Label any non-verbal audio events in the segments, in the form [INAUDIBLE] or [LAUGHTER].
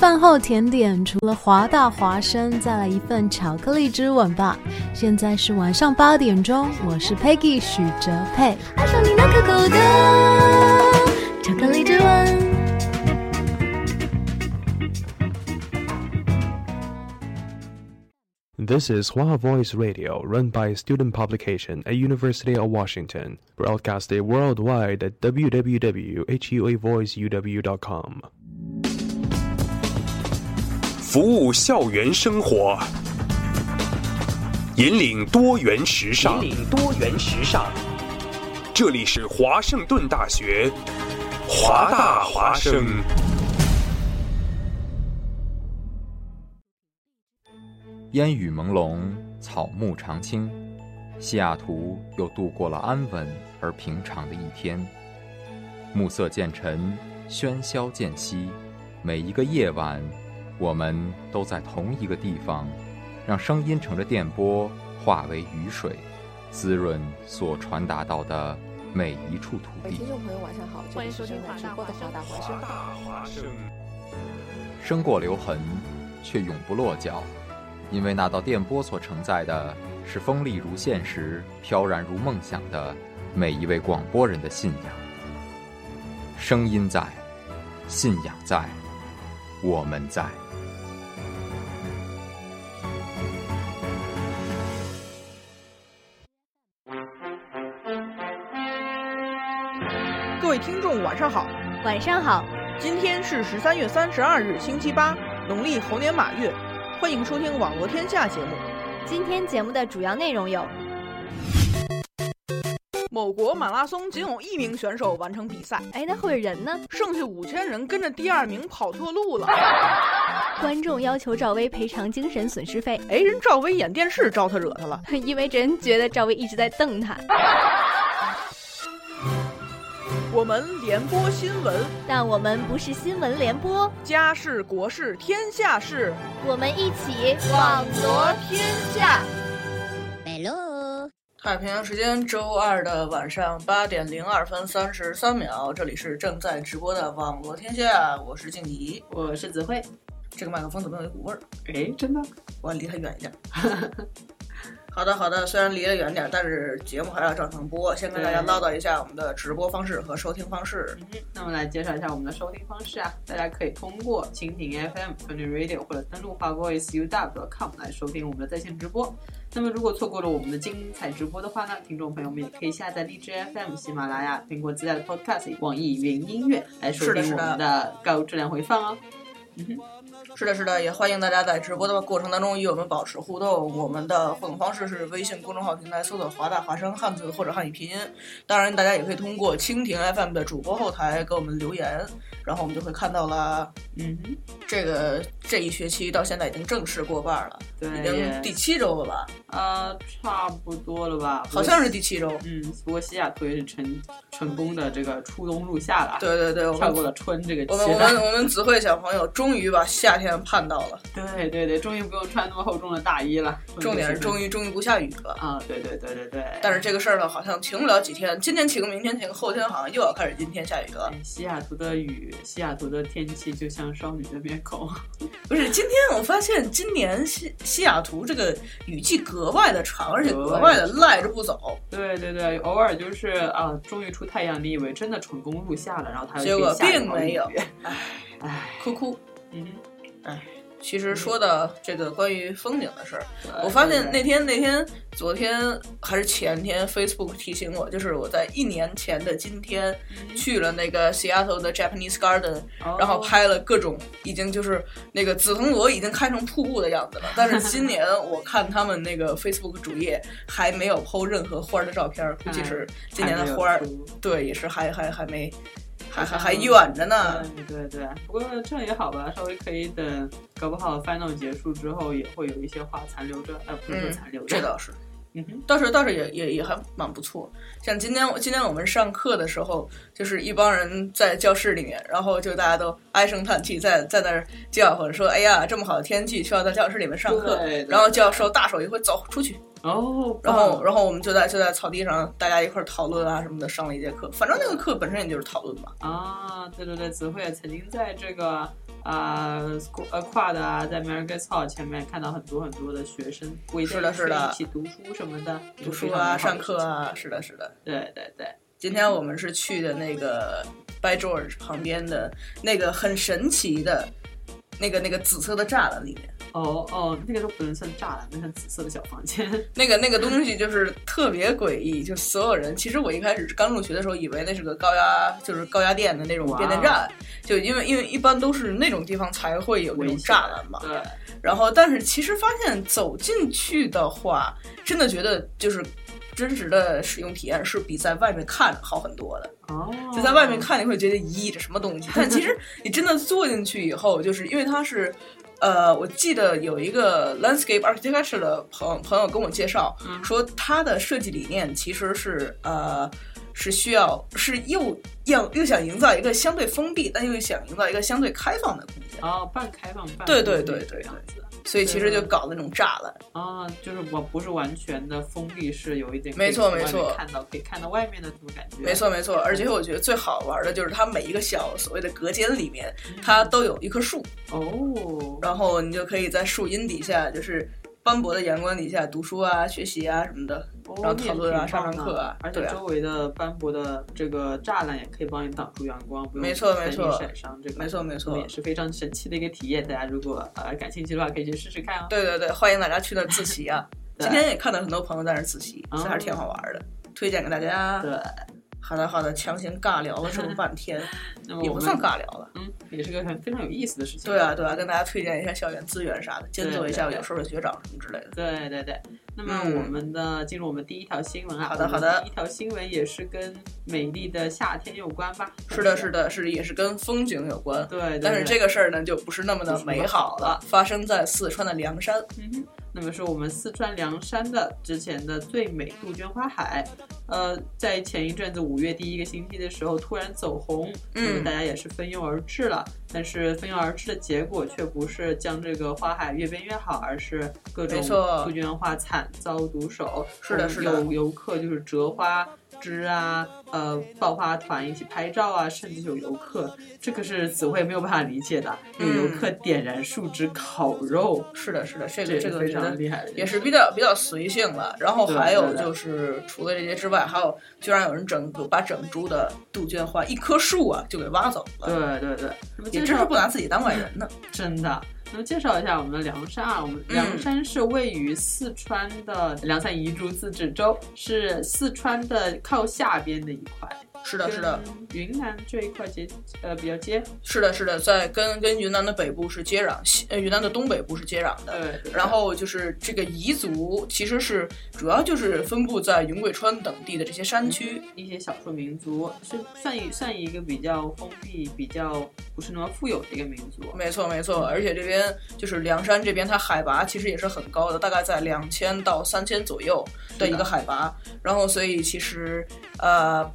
饭后甜点除了华大华生，再来一份巧克力之吻吧。现在是晚上八点钟，我是 Peggy 许哲佩。爱上你那可口的巧克力之吻。This is Hua Voice Radio, run by a student publication at University of Washington, broadcasted worldwide at www.huavoiceuw.com. 服务校园生活，引领多元时尚。引领多元时尚。这里是华盛顿大学，华大华生。烟雨朦胧，草木常青，西雅图又度过了安稳而平常的一天。暮色渐沉，喧嚣渐息，每一个夜晚。我们都在同一个地方，让声音乘着电波化为雨水，滋润所传达到的每一处土地。听众朋友，晚上好，欢迎收听直播的华大华声。声过留痕，却永不落脚，因为那道电波所承载的是锋利如现实、飘然如梦想的每一位广播人的信仰。声音在，信仰在，我们在。晚上好！晚上好！今天是十三月三十二日，星期八，农历猴年马月。欢迎收听《网络天下》节目。今天节目的主要内容有：某国马拉松仅有一名选手完成比赛，哎，那会人呢？剩下五千人跟着第二名跑错路了。观众要求赵薇赔偿精神损失费，哎，人赵薇演电视招他惹他了，[LAUGHS] 因为人觉得赵薇一直在瞪他。我们联播新闻，但我们不是新闻联播。家事国事天下事，我们一起网罗天下。Hello，太平洋时间周二的晚上八点零二分三十三秒，这里是正在直播的网罗天下，我是静怡，我是子慧。这个麦克风怎么有一股味儿？哎，真的，我要离它远一点。[LAUGHS] 好的，好的。虽然离得远点，但是节目还要照常播。先跟大家唠叨一下我们的直播方式和收听方式。嗯，那么来介绍一下我们的收听方式啊，大家可以通过蜻蜓 FM、f u n n Radio 或者登录华 voiceuw.com 来收听我们的在线直播。那么如果错过了我们的精彩直播的话呢，听众朋友们也可以下载荔枝 FM、喜马拉雅、苹果自带的 Podcast、网易云音乐来收听我们的高质量回放哦。嗯哼。是的，是的，也欢迎大家在直播的过程当中与我们保持互动。我们的互动方式是微信公众号平台搜索“华大华声汉字”或者汉语拼音。当然，大家也可以通过蜻蜓 FM 的主播后台给我们留言，然后我们就会看到了。嗯，这个这一学期到现在已经正式过半了，对，已经第七周了吧？呃，差不多了吧？好像是第七周。嗯，不过西雅图也是成成功的这个初冬入夏了。对对对，跳过了春这个阶段。我们我们我们子慧小朋友终于把夏天。盼到了，对对对，终于不用穿那么厚重的大衣了。重点是终于终于不下雨了啊！对对对对对。但是这个事儿呢，好像停不了几天，今天晴，明天晴，后天好像又要开始阴天下雨了。西雅图的雨，西雅图的天气就像少女的面孔。不是，今天我发现今年西西雅图这个雨季格外的长，而且格外的赖着不走。对对对，偶尔就是啊，终于出太阳，你以为真的成功入夏了，然后它结果并没有。唉唉，哭哭，嗯，唉。其实说到这个关于风景的事儿，我发现那天那天昨天还是前天，Facebook 提醒我，就是我在一年前的今天去了那个 Seattle 的 Japanese Garden，然后拍了各种已经就是那个紫藤萝已经开成瀑布的样子了。[LAUGHS] 但是今年我看他们那个 Facebook 主页还没有 PO 任何花的照片，估计是今年的花儿，对，也是还还还没。还还还远着呢，对对对，不过这样也好吧，稍微可以等，搞不好 final 结束之后也会有一些话残留着，呃，不是残留着，这倒是，嗯哼，倒是倒是也也也还蛮不错。像今天今天我们上课的时候，就是一帮人在教室里面，然后就大家都唉声叹气，在在那儿叫或者说，哎呀，这么好的天气，需要在教室里面上课，然后教授大手一挥，走出去。哦，然后，然后我们就在就在草地上，大家一块儿讨论啊什么的，上了一节课。反正那个课本身也就是讨论嘛。啊，对对对，子慧也曾经在这个啊呃跨的啊，在 America's Hall 前面看到很多很多的学生围在一起读书什么的，读书啊，上课啊，是的，是的，对对对。今天我们是去的那个 By George 旁边的那个很神奇的，那个那个紫色的栅栏里面。哦哦，那个都不能算栅栏，那是紫色的小房间。[LAUGHS] 那个那个东西就是特别诡异，就所有人。其实我一开始刚入学的时候，以为那是个高压，就是高压电的那种变电站。就因为因为一般都是那种地方才会有那种栅栏嘛。对。然后，但是其实发现走进去的话，真的觉得就是真实的使用体验是比在外面看好很多的。哦。就在外面看，你会觉得咦，这什么东西？但其实你真的坐进去以后，就是因为它是。呃，我记得有一个 landscape architecture 的朋朋友跟我介绍，说他的设计理念其实是呃是需要是又要又想营造一个相对封闭，但又想营造一个相对开放的空间。哦，半开放半对对对对。所以其实就搞那种栅栏啊，就是我不是完全的封闭式，有一点没错没错，看到可以看到外面的这种感觉。没错没错，而且我觉得最好玩的就是它每一个小所谓的隔间里面，它都有一棵树哦，然后你就可以在树荫底下，就是斑驳的阳光底下读书啊、学习啊什么的。然后讨论啊，上上课啊，而且周围的斑驳的这个栅栏也可以帮你挡住阳光，不用没错没错晒伤。这个没错没错，也是非常神奇的一个体验。大家如果呃感兴趣的话，可以去试试看哦。对对对，欢迎大家去那自习啊！[LAUGHS] 今天也看到很多朋友在那自习，其实还是挺好玩的，推荐给大家。对。好的好的，强行尬聊了这么半天，[LAUGHS] 也不算尬聊了，嗯，也是个很非常有意思的事情。对啊对啊，跟大家推荐一下校园资源啥的，监督一下有时候的学长什么之类的。对对对，那么我们的进入我们第一条新闻啊，好的好的，第一条新闻也是跟美丽的夏天有关吧？是的是的是也是跟风景有关。对，但是这个事儿呢就不是那么的美好了，发生在四川的凉山。嗯那么是我们四川凉山的之前的最美杜鹃花海，呃，在前一阵子五月第一个星期的时候突然走红，那么大家也是蜂拥而至了。但是蜂拥而至的结果却不是将这个花海越变越好，而是各种杜鹃花惨遭毒手。是的，是的，有游客就是折花。枝啊，呃，爆花团一起拍照啊，甚至有游客，这个是子慧没有办法理解的。有游客点燃树枝烤肉，是的，是的，这个这个非常厉害，也是比较比较随性了。然后还有就是，除了这些之外，还有居然有人整把整株的杜鹃花一棵树啊就给挖走了。对对对，也真是不拿自己当外人呢，真的。那么介绍一下我们的凉山啊，我们凉山是位于四川的凉山彝族自治州，是四川的靠下边的一块。是的，是的，云南这一块接呃比较接。是的，是的，在跟跟云南的北部是接壤，西呃云南的东北部是接壤的。对。然后就是这个彝族，其实是主要就是分布在云贵川等地的这些山区，一些少数民族，是算一算一个比较封闭、比较不是那么富有的一个民族。没错，没错。而且这边就是凉山这边，它海拔其实也是很高的，大概在两千到三千左右的一个海拔。然后，所以其实呃。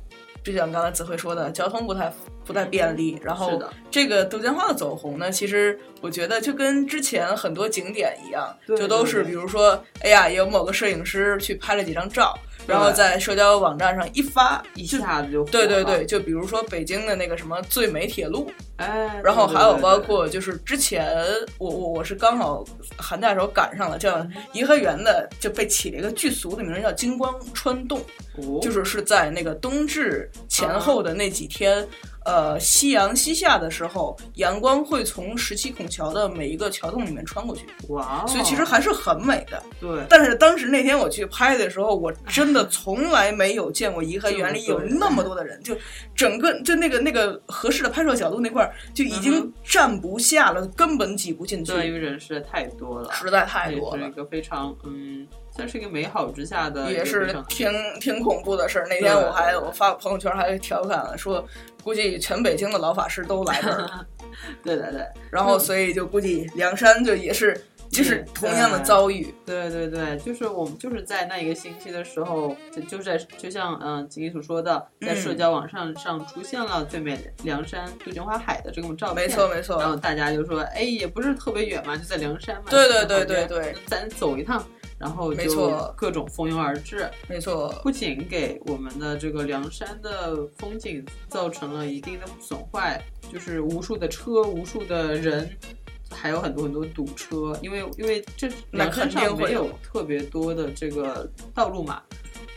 就像刚才子慧说的，交通不太不太便利。然后这个杜鹃花的走红呢，其实我觉得就跟之前很多景点一样，就都是比如说，哎呀，有某个摄影师去拍了几张照。然后在社交网站上一发，一下子就对对对，就比如说北京的那个什么最美铁路，哎，然后还有包括就是之前我我我是刚好寒假时候赶上了，叫颐和园的就被起了一个巨俗的名字叫金光穿洞，哦就是是在那个冬至前后的那几天。呃，夕阳西下的时候，阳光会从十七孔桥的每一个桥洞里面穿过去，哇！所以其实还是很美的。对。但是当时那天我去拍的时候，我真的从来没有见过颐和园里有那么多的人，就整个就那个那个合适的拍摄角度那块儿就已经站不下了，根本挤不进去。对，因为人实在太多了，实在太多了，是一个非常嗯。算是一个美好之下的，也是挺挺恐怖的事儿。那天我还我发朋友圈还调侃了，说估计全北京的老法师都来这儿了。[LAUGHS] 对对对，然后所以就估计梁山就也是就是同样的遭遇。对对对，就是我们就是在那一个星期的时候，就就在就像嗯吉吉所说的，在社交网上上出现了最美梁山杜鹃花海的这种照片。没错没错。然后大家就说，哎，也不是特别远嘛，就在梁山嘛。对对对对对，咱走一趟。然后就各种蜂拥而至。没错，不仅给我们的这个梁山的风景造成了一定的损坏，就是无数的车、无数的人，还有很多很多堵车，因为因为这那梁山上没有有特别多的这个道路嘛，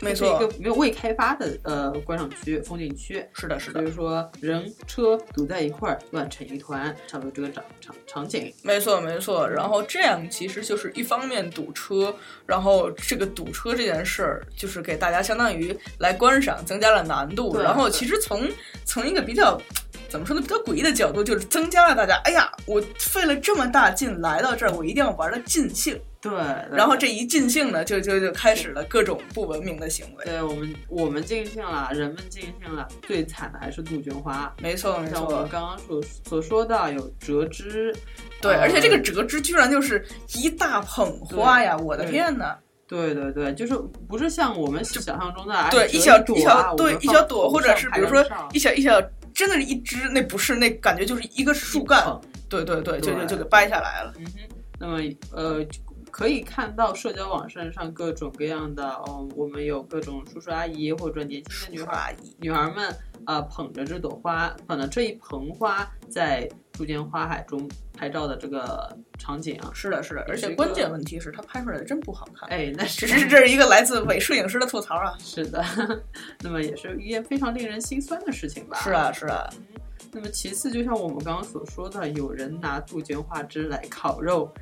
没这是一个，没有未开发的呃观赏区、风景区。是的，是的所以，说人车堵在一块儿，乱成一团，差不多这个场场场景。没错，没错。然后这样其实就是一方面堵车，然后这个堵车这件事儿，就是给大家相当于来观赏增加了难度。然后其实从从一个比较。怎么说呢？比较诡异的角度，就是增加了大家，哎呀，我费了这么大劲来到这儿，我一定要玩的尽兴。对，然后这一尽兴呢，就就就开始了各种不文明的行为。对我们我们尽兴了，人们尽兴了，最惨的还是杜鹃花。没错，没像我们，刚刚所所说到有折枝，对，呃而且这个折枝居然就是一大捧花呀！我的天呐！对对对，就是不是像我们想象中的哎对，一小朵一小啊对一小朵，或者是比如说一小一小，真的是一枝，那不是，那感觉就是一个树干。捧对对对，就就就给掰下来了。嗯哼，那么呃，可以看到社交网站上各种各样的哦，我们有各种叔叔阿姨或者年轻的女孩阿姨，女孩们呃捧着这朵花，捧着这一盆花在杜鹃花海中拍照的这个场景啊，是的，是的，而且关键问题是它拍出来的真不好看。哎，那只是这是一个来自伪摄影师的吐槽啊。[LAUGHS] 是的，[LAUGHS] 那么也是一件非常令人心酸的事情吧？是啊，是啊，那么其次，就像我们刚刚所说的，有人拿杜鹃花枝来烤肉，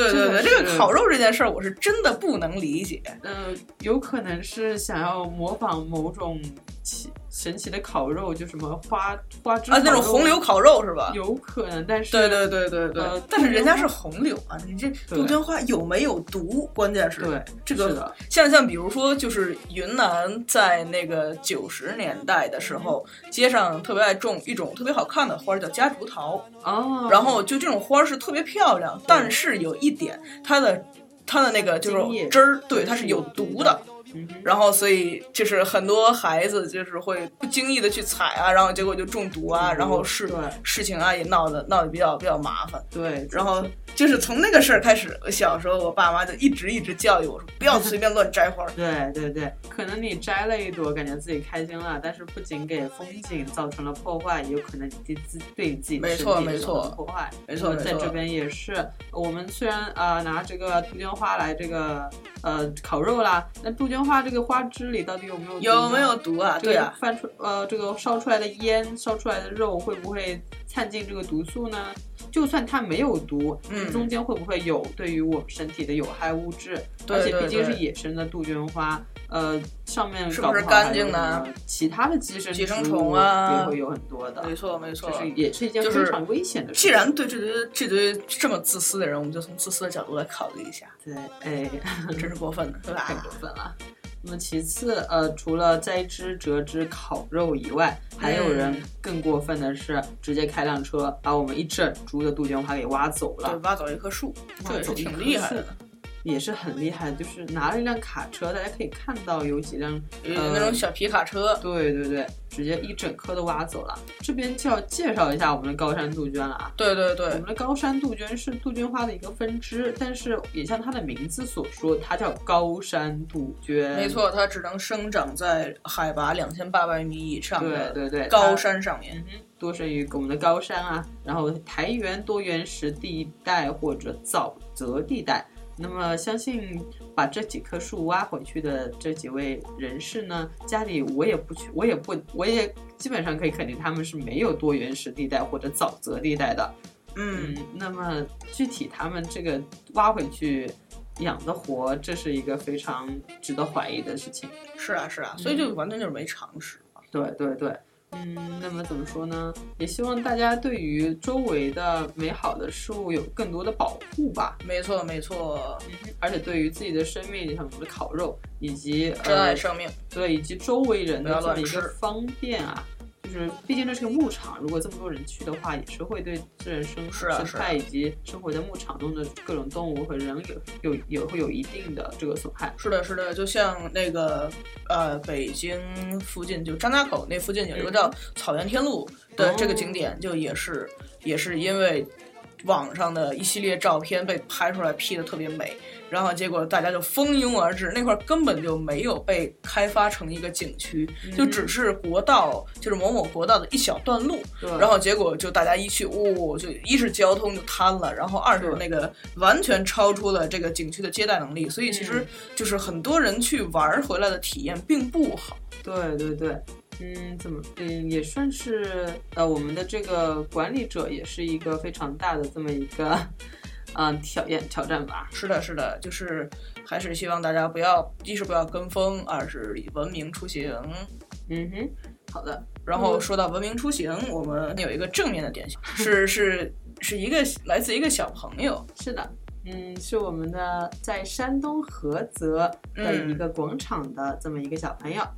对对对，这个烤肉这件事儿，我是真的不能理解。呃，有可能是想要模仿某种奇神奇的烤肉，就什么花花枝啊，那种红柳烤肉是吧？有可能，但是对对对对对，呃但是人家是红柳啊，你这杜鹃花有没有毒？关键是对这个，像像比如说，就是云南在那个九十年代的时候，街上特别爱种一种特别好看的花，叫夹竹桃。哦，然后就这种花是特别漂亮，但是有一点，它的它的那个就是汁儿，对，它是有毒毒的。然后，所以就是很多孩子就是会不经意的去踩啊，然后结果就中毒啊，然后事事情啊也闹得闹得比较比较麻烦。对，然后就是从那个事儿开始，我小时候我爸妈就一直一直教育我说，不要随便乱摘花儿。[LAUGHS] 对对对，可能你摘了一朵，感觉自己开心了，但是不仅给风景造成了破坏，也有可能对自对你自己身体造错没错破坏。没错在这边也是，我们虽然啊、呃拿这个杜鹃花来这个呃烤肉啦，那杜鹃花这个花枝里到底有没有有没有毒啊？这个对啊，翻出呃这个烧出来的烟、烧出来的肉会不会掺进这个毒素呢？就算它没有毒，嗯中间会不会有对于我们身体的有害物质？而且毕竟是野生的杜鹃花，呃，上面是不是干净呢还有什么其他的寄生寄生虫啊也会有很多的。没错没错这。是也是一件非常危险的事既。然对这堆这堆这么自私的人，我们就从自私的角度来考虑一下，对，哎，[LAUGHS] 真是过分了，对吧？太过分了。那么其次，呃，除了摘枝、折枝、烤肉以外，还有人嗯更过分的是，直接开辆车把我们一整株的杜鹃花给挖走了对，了，挖走一棵树，这也是挺厉害的。也是很厉害。就是拿了一辆卡车，大家可以看到有几辆，有呃那种小皮卡车，对对对，直接一整棵都挖走了。这边就要介绍一下我们的高山杜鹃了啊。对对对我们，的高山杜鹃是杜鹃花的一个分支，但是也像它的名字所说，它叫高山杜鹃。没，错，它只能生长在海拔两千八百米以上对的对对，高山上面。多生于我们的高山啊，然后苔原多原石地带或者沼泽地带。那么，相信把这几棵树挖回去的这几位人士呢，家里我也不去，我也不，我也基本上可以肯定他们是没有多原始地带或者沼泽地带的。嗯，嗯，那么具体他们这个挖回去养的活，这是一个非常值得怀疑的事情。是啊是啊，所以就完全就是没常识嘛。对对对，嗯，那么怎么说呢？也希望大家对于周围的美好的事物有更多的保护吧。没错没错，而且对于自己的生命，像我们的烤肉，以及珍爱呃，生命。对，以及周围人的这么一个方便啊。就是，毕竟这是个牧场，如果这么多人去的话，也是会对自然生生态以及生活在牧场中的各种动物和人有有有会有一定的这个损害。是的，是的，就像那个呃，北京附近就张家口那附近有一个叫草原天路的这个景点，就也是也是因为网上的一系列照片被拍出来 P 的特别美，然后结果大家就蜂拥而至，那块根本就没有被开发成一个景区，就只是国道，就是某某国道的一小段路，然后结果就大家一去，哦，就一是交通就瘫了，然后二是那个完全超出了这个景区的接待能力，所以其实就是很多人去玩回来的体验并不好。对对对。嗯，怎么嗯也算是呃我们的这个管理者也是一个非常大的这么一个嗯挑验挑战吧。是的，是的，就是还是希望大家不要一是不要跟风，二是以文明出行。嗯哼，好的。然后说到文明出行，我们有一个正面的典型，[LAUGHS] 是是是一个来自一个小朋友。是的，嗯，是我们的在山东菏泽的一个广场的这么一个小朋友。嗯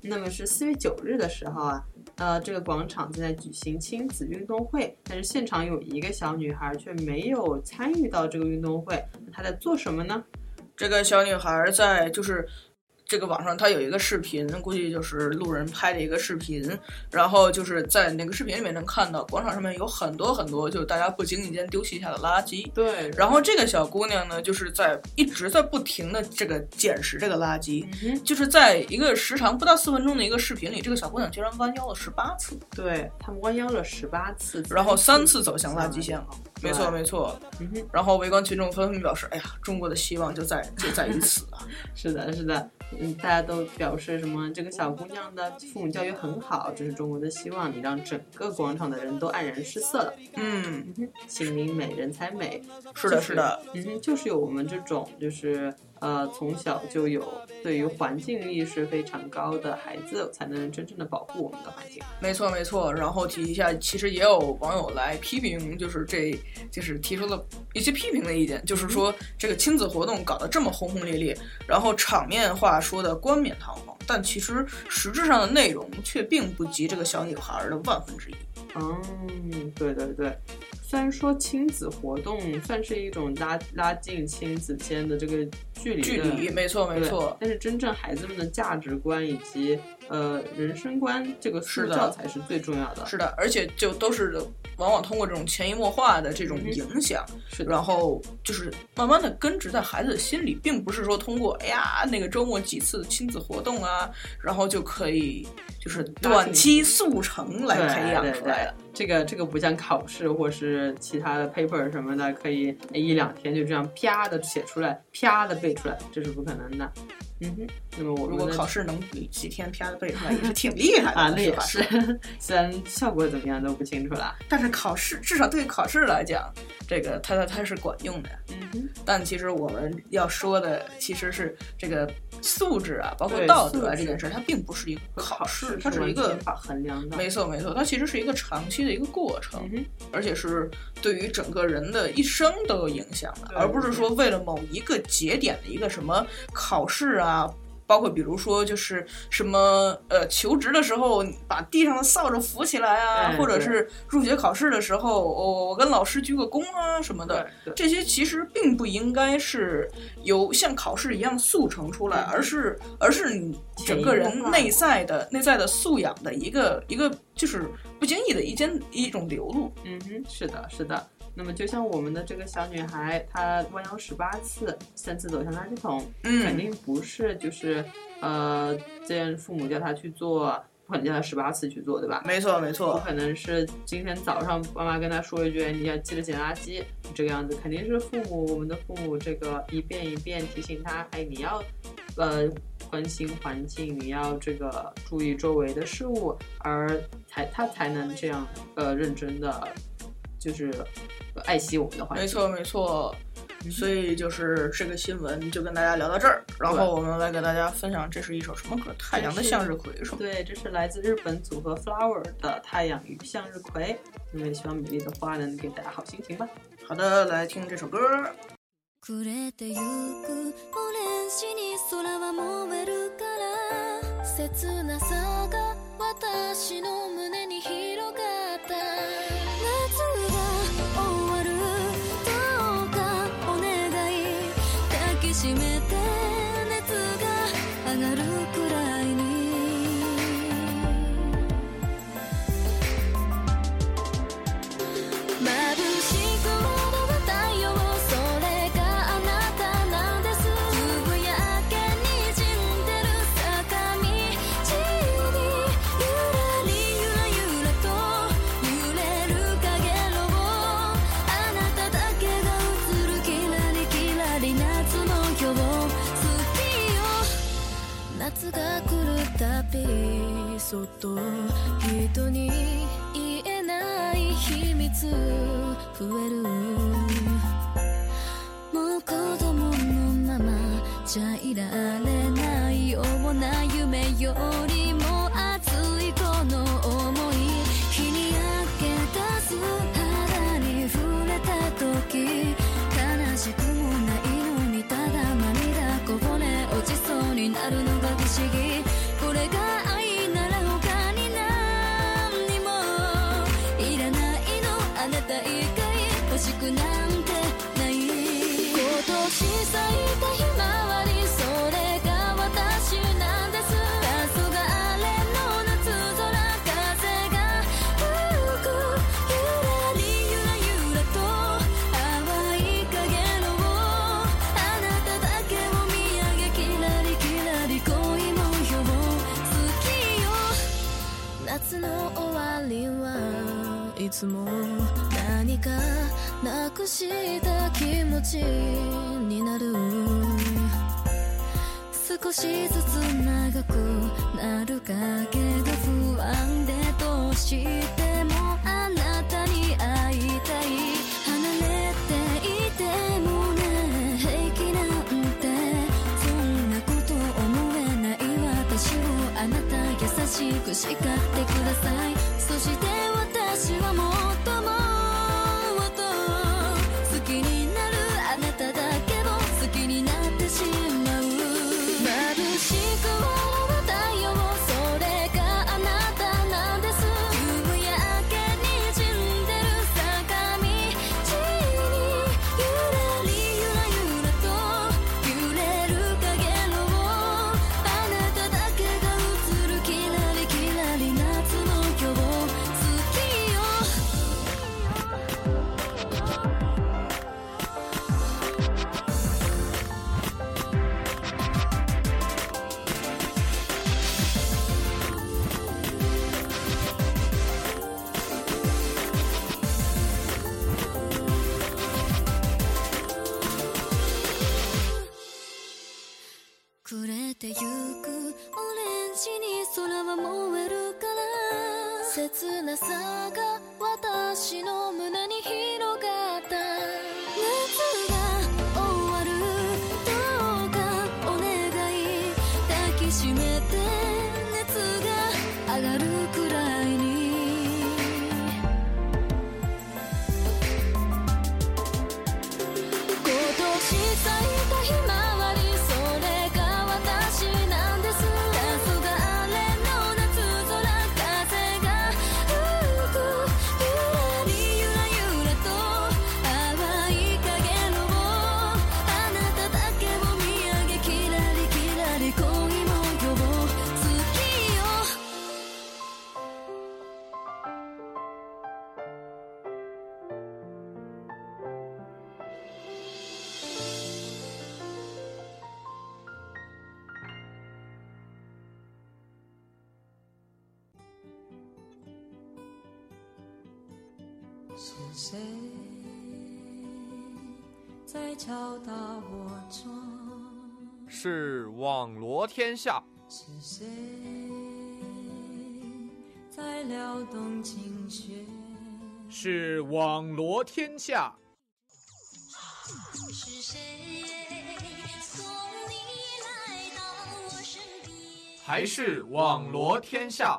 那么是四月九日的时候啊，呃，这个广场正在举行亲子运动会，但是现场有一个小女孩却没有参与到这个运动会，她在做什么呢？这个小女孩在就是。这个网上它有一个视频，估计就是路人拍的一个视频，然后就是在那个视频里面能看到广场上面有很多很多，就是大家不经意间丢弃下的垃圾。对。然后这个小姑娘呢，就是在一直在不停的这个捡拾这个垃圾，就是在一个时长不到四分钟的一个视频里，这个小姑娘居然弯腰了十八次。对，他们弯腰了十八次，然后三次走向垃圾线了。没错，没错。嗯。然后围观群众纷纷表示：“哎呀，中国的希望就在就在于此啊！[LAUGHS] ”是的，是的。嗯，大家都表示什么？这个小姑娘的父母教育很好，这是中国的希望。你让整个广场的人都黯然失色了。嗯，心灵美，人才美。是的，是的。嗯哼，就是有我们这种，就是呃，从小就有对于环境意识非常高的孩子，才能真正的保护我们的环境。没错，没错。然后提一下，其实也有网友来批评，就是这就是提出了一些批评的意见，就是说这个亲子活动搞得这么轰轰烈烈，然后场面话。说的冠冕堂皇，但其实实质上的内容却并不及这个小女孩的万分之一。嗯，对对对。虽然说亲子活动算是一种拉拉近亲子间的这个距离，距离没错没错，但是真正孩子们的价值观以及呃人生观这个塑造才是最重要的。是的，而且就都是往往通过这种潜移默化的这种影响，是然后就是慢慢的根植在孩子的心里，并不是说通过哎呀那个周末几次亲子活动啊，然后就可以就是短期速成来培养出来的。这个这个不像考试或是其他的 paper 什么的，可以一两天就这样啪的写出来，啪的背出来，这是不可能的。嗯哼，那么我如果考试能几天啪的背出来，[LAUGHS] 也是挺厉害的啊。那也是，虽然效果怎么样都不清楚了，但是考试至少对考试来讲，这个它它它是管用的。嗯哼，但其实我们要说的其实是这个素质啊，包括道德啊这件事，它并不是一个考试，它是一个衡量的。没错没错，它其实是一个长期的一个过程，而且是对于整个人的一生都有影响的，而不是说为了某一个节点的一个什么考试啊。啊，包括比如说，就是什么呃，求职的时候把地上的扫帚扶起来啊，或者是入学考试的时候，我我跟老师鞠个躬啊什么的，这些其实并不应该是由像考试一样速成出来，而是而是你整个人内在的内在的素养的一个一个，就是不经意的一间一种流露。嗯哼，是的，是的。那么，就像我们的这个小女孩，她弯腰十八次，三次走向垃圾桶，肯定不是就是，呃，这样父母叫她去做，不可能叫她十八次去做，对吧？没错，没错。不可能是今天早上妈妈跟她说一句，你要记得捡垃圾，这个样子，肯定是父母，我们的父母这个一遍一遍提醒她，哎，你要，呃，关心环境，你要这个注意周围的事物，而才她才能这样，呃，认真的，就是。爱惜我们的环境，没错没错，所以就是这个新闻就跟大家聊到这儿，然后我们来给大家分享这是一首什么歌，《太阳的向日葵》是吗？对，这是来自日本组合 Flower 的《太阳与向日葵》，那么也希望美丽的花能给大家好心情吧。好的，来听这首歌。そっと人に言えない秘密増えるもう子供のままじゃいられないような夢よりも熱いこの想い日に焼け出す肌に触れた時悲しくもないのにただ涙こぼれ落ちそうになるのが不思議つも。何かなくした気持ちになる。少しずつ長くなるかけど不安でどうしてもあなたに会いたい。離れていてもね平気なんて。そんなこと思えない。私をあなた優しく叱ってください。そして私はもう暮れてゆく。オレンジに空は燃えるから。切なさが私の胸に広がった。是网罗天下，是谁在撩动琴弦？是网罗天下，是谁送你来到我身边？还是网罗天下？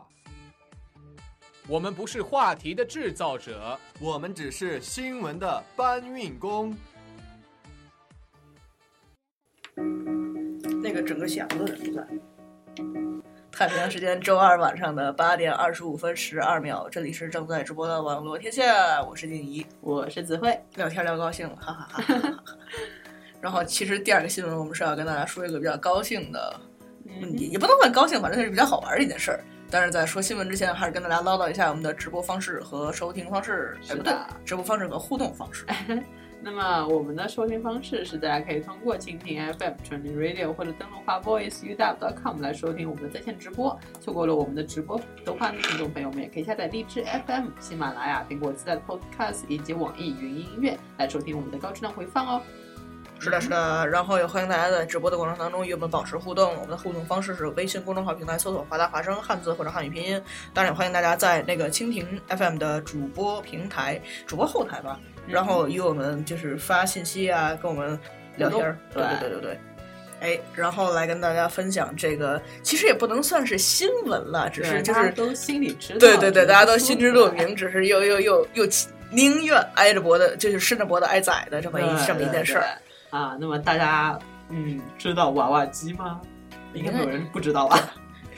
我们不是话题的制造者，我们只是新闻的搬运工。那个整个响的人在。太平洋时间周二晚上的八点二十五分十二秒，这里是正在直播的网络天下，我是静怡，我是子慧，聊天聊高兴了，哈哈哈哈。[LAUGHS] 然后其实第二个新闻，我们是要跟大家说一个比较高兴的，嗯、也也不能算高兴，反正是比较好玩的一件事儿。但是在说新闻之前，还是跟大家唠叨一下我们的直播方式和收听方式，哎不对，直播方式和互动方式。[LAUGHS] 那么我们的收听方式是大家可以通过蜻蜓 FM、传听 Radio 或者登录华 voiceuw.com 来收听我们的在线直播。错过了我们的直播的话呢，听众朋友们也可以下载荔枝 FM、喜马拉雅、苹果自带的 Podcast 以及网易云音乐来收听我们的高质量回放哦。是的，是的。然后也欢迎大家在直播的过程当中与我们保持互动。我们的互动方式是微信公众号平台搜索“华大华声”汉字或者汉语拼音。当然也欢迎大家在那个蜻蜓 FM 的主播平台、主播后台吧，然后与我们就是发信息啊，跟我们聊天儿。对对对对对。哎，然后来跟大家分享这个，其实也不能算是新闻了，只是就是都心里知道。对对对，大家都心知肚明，只是又又又又宁愿挨着脖子，就是伸着脖子挨宰的这么一这么一件事儿啊。那么大家嗯，知道娃娃机吗？应该没有人不知道吧？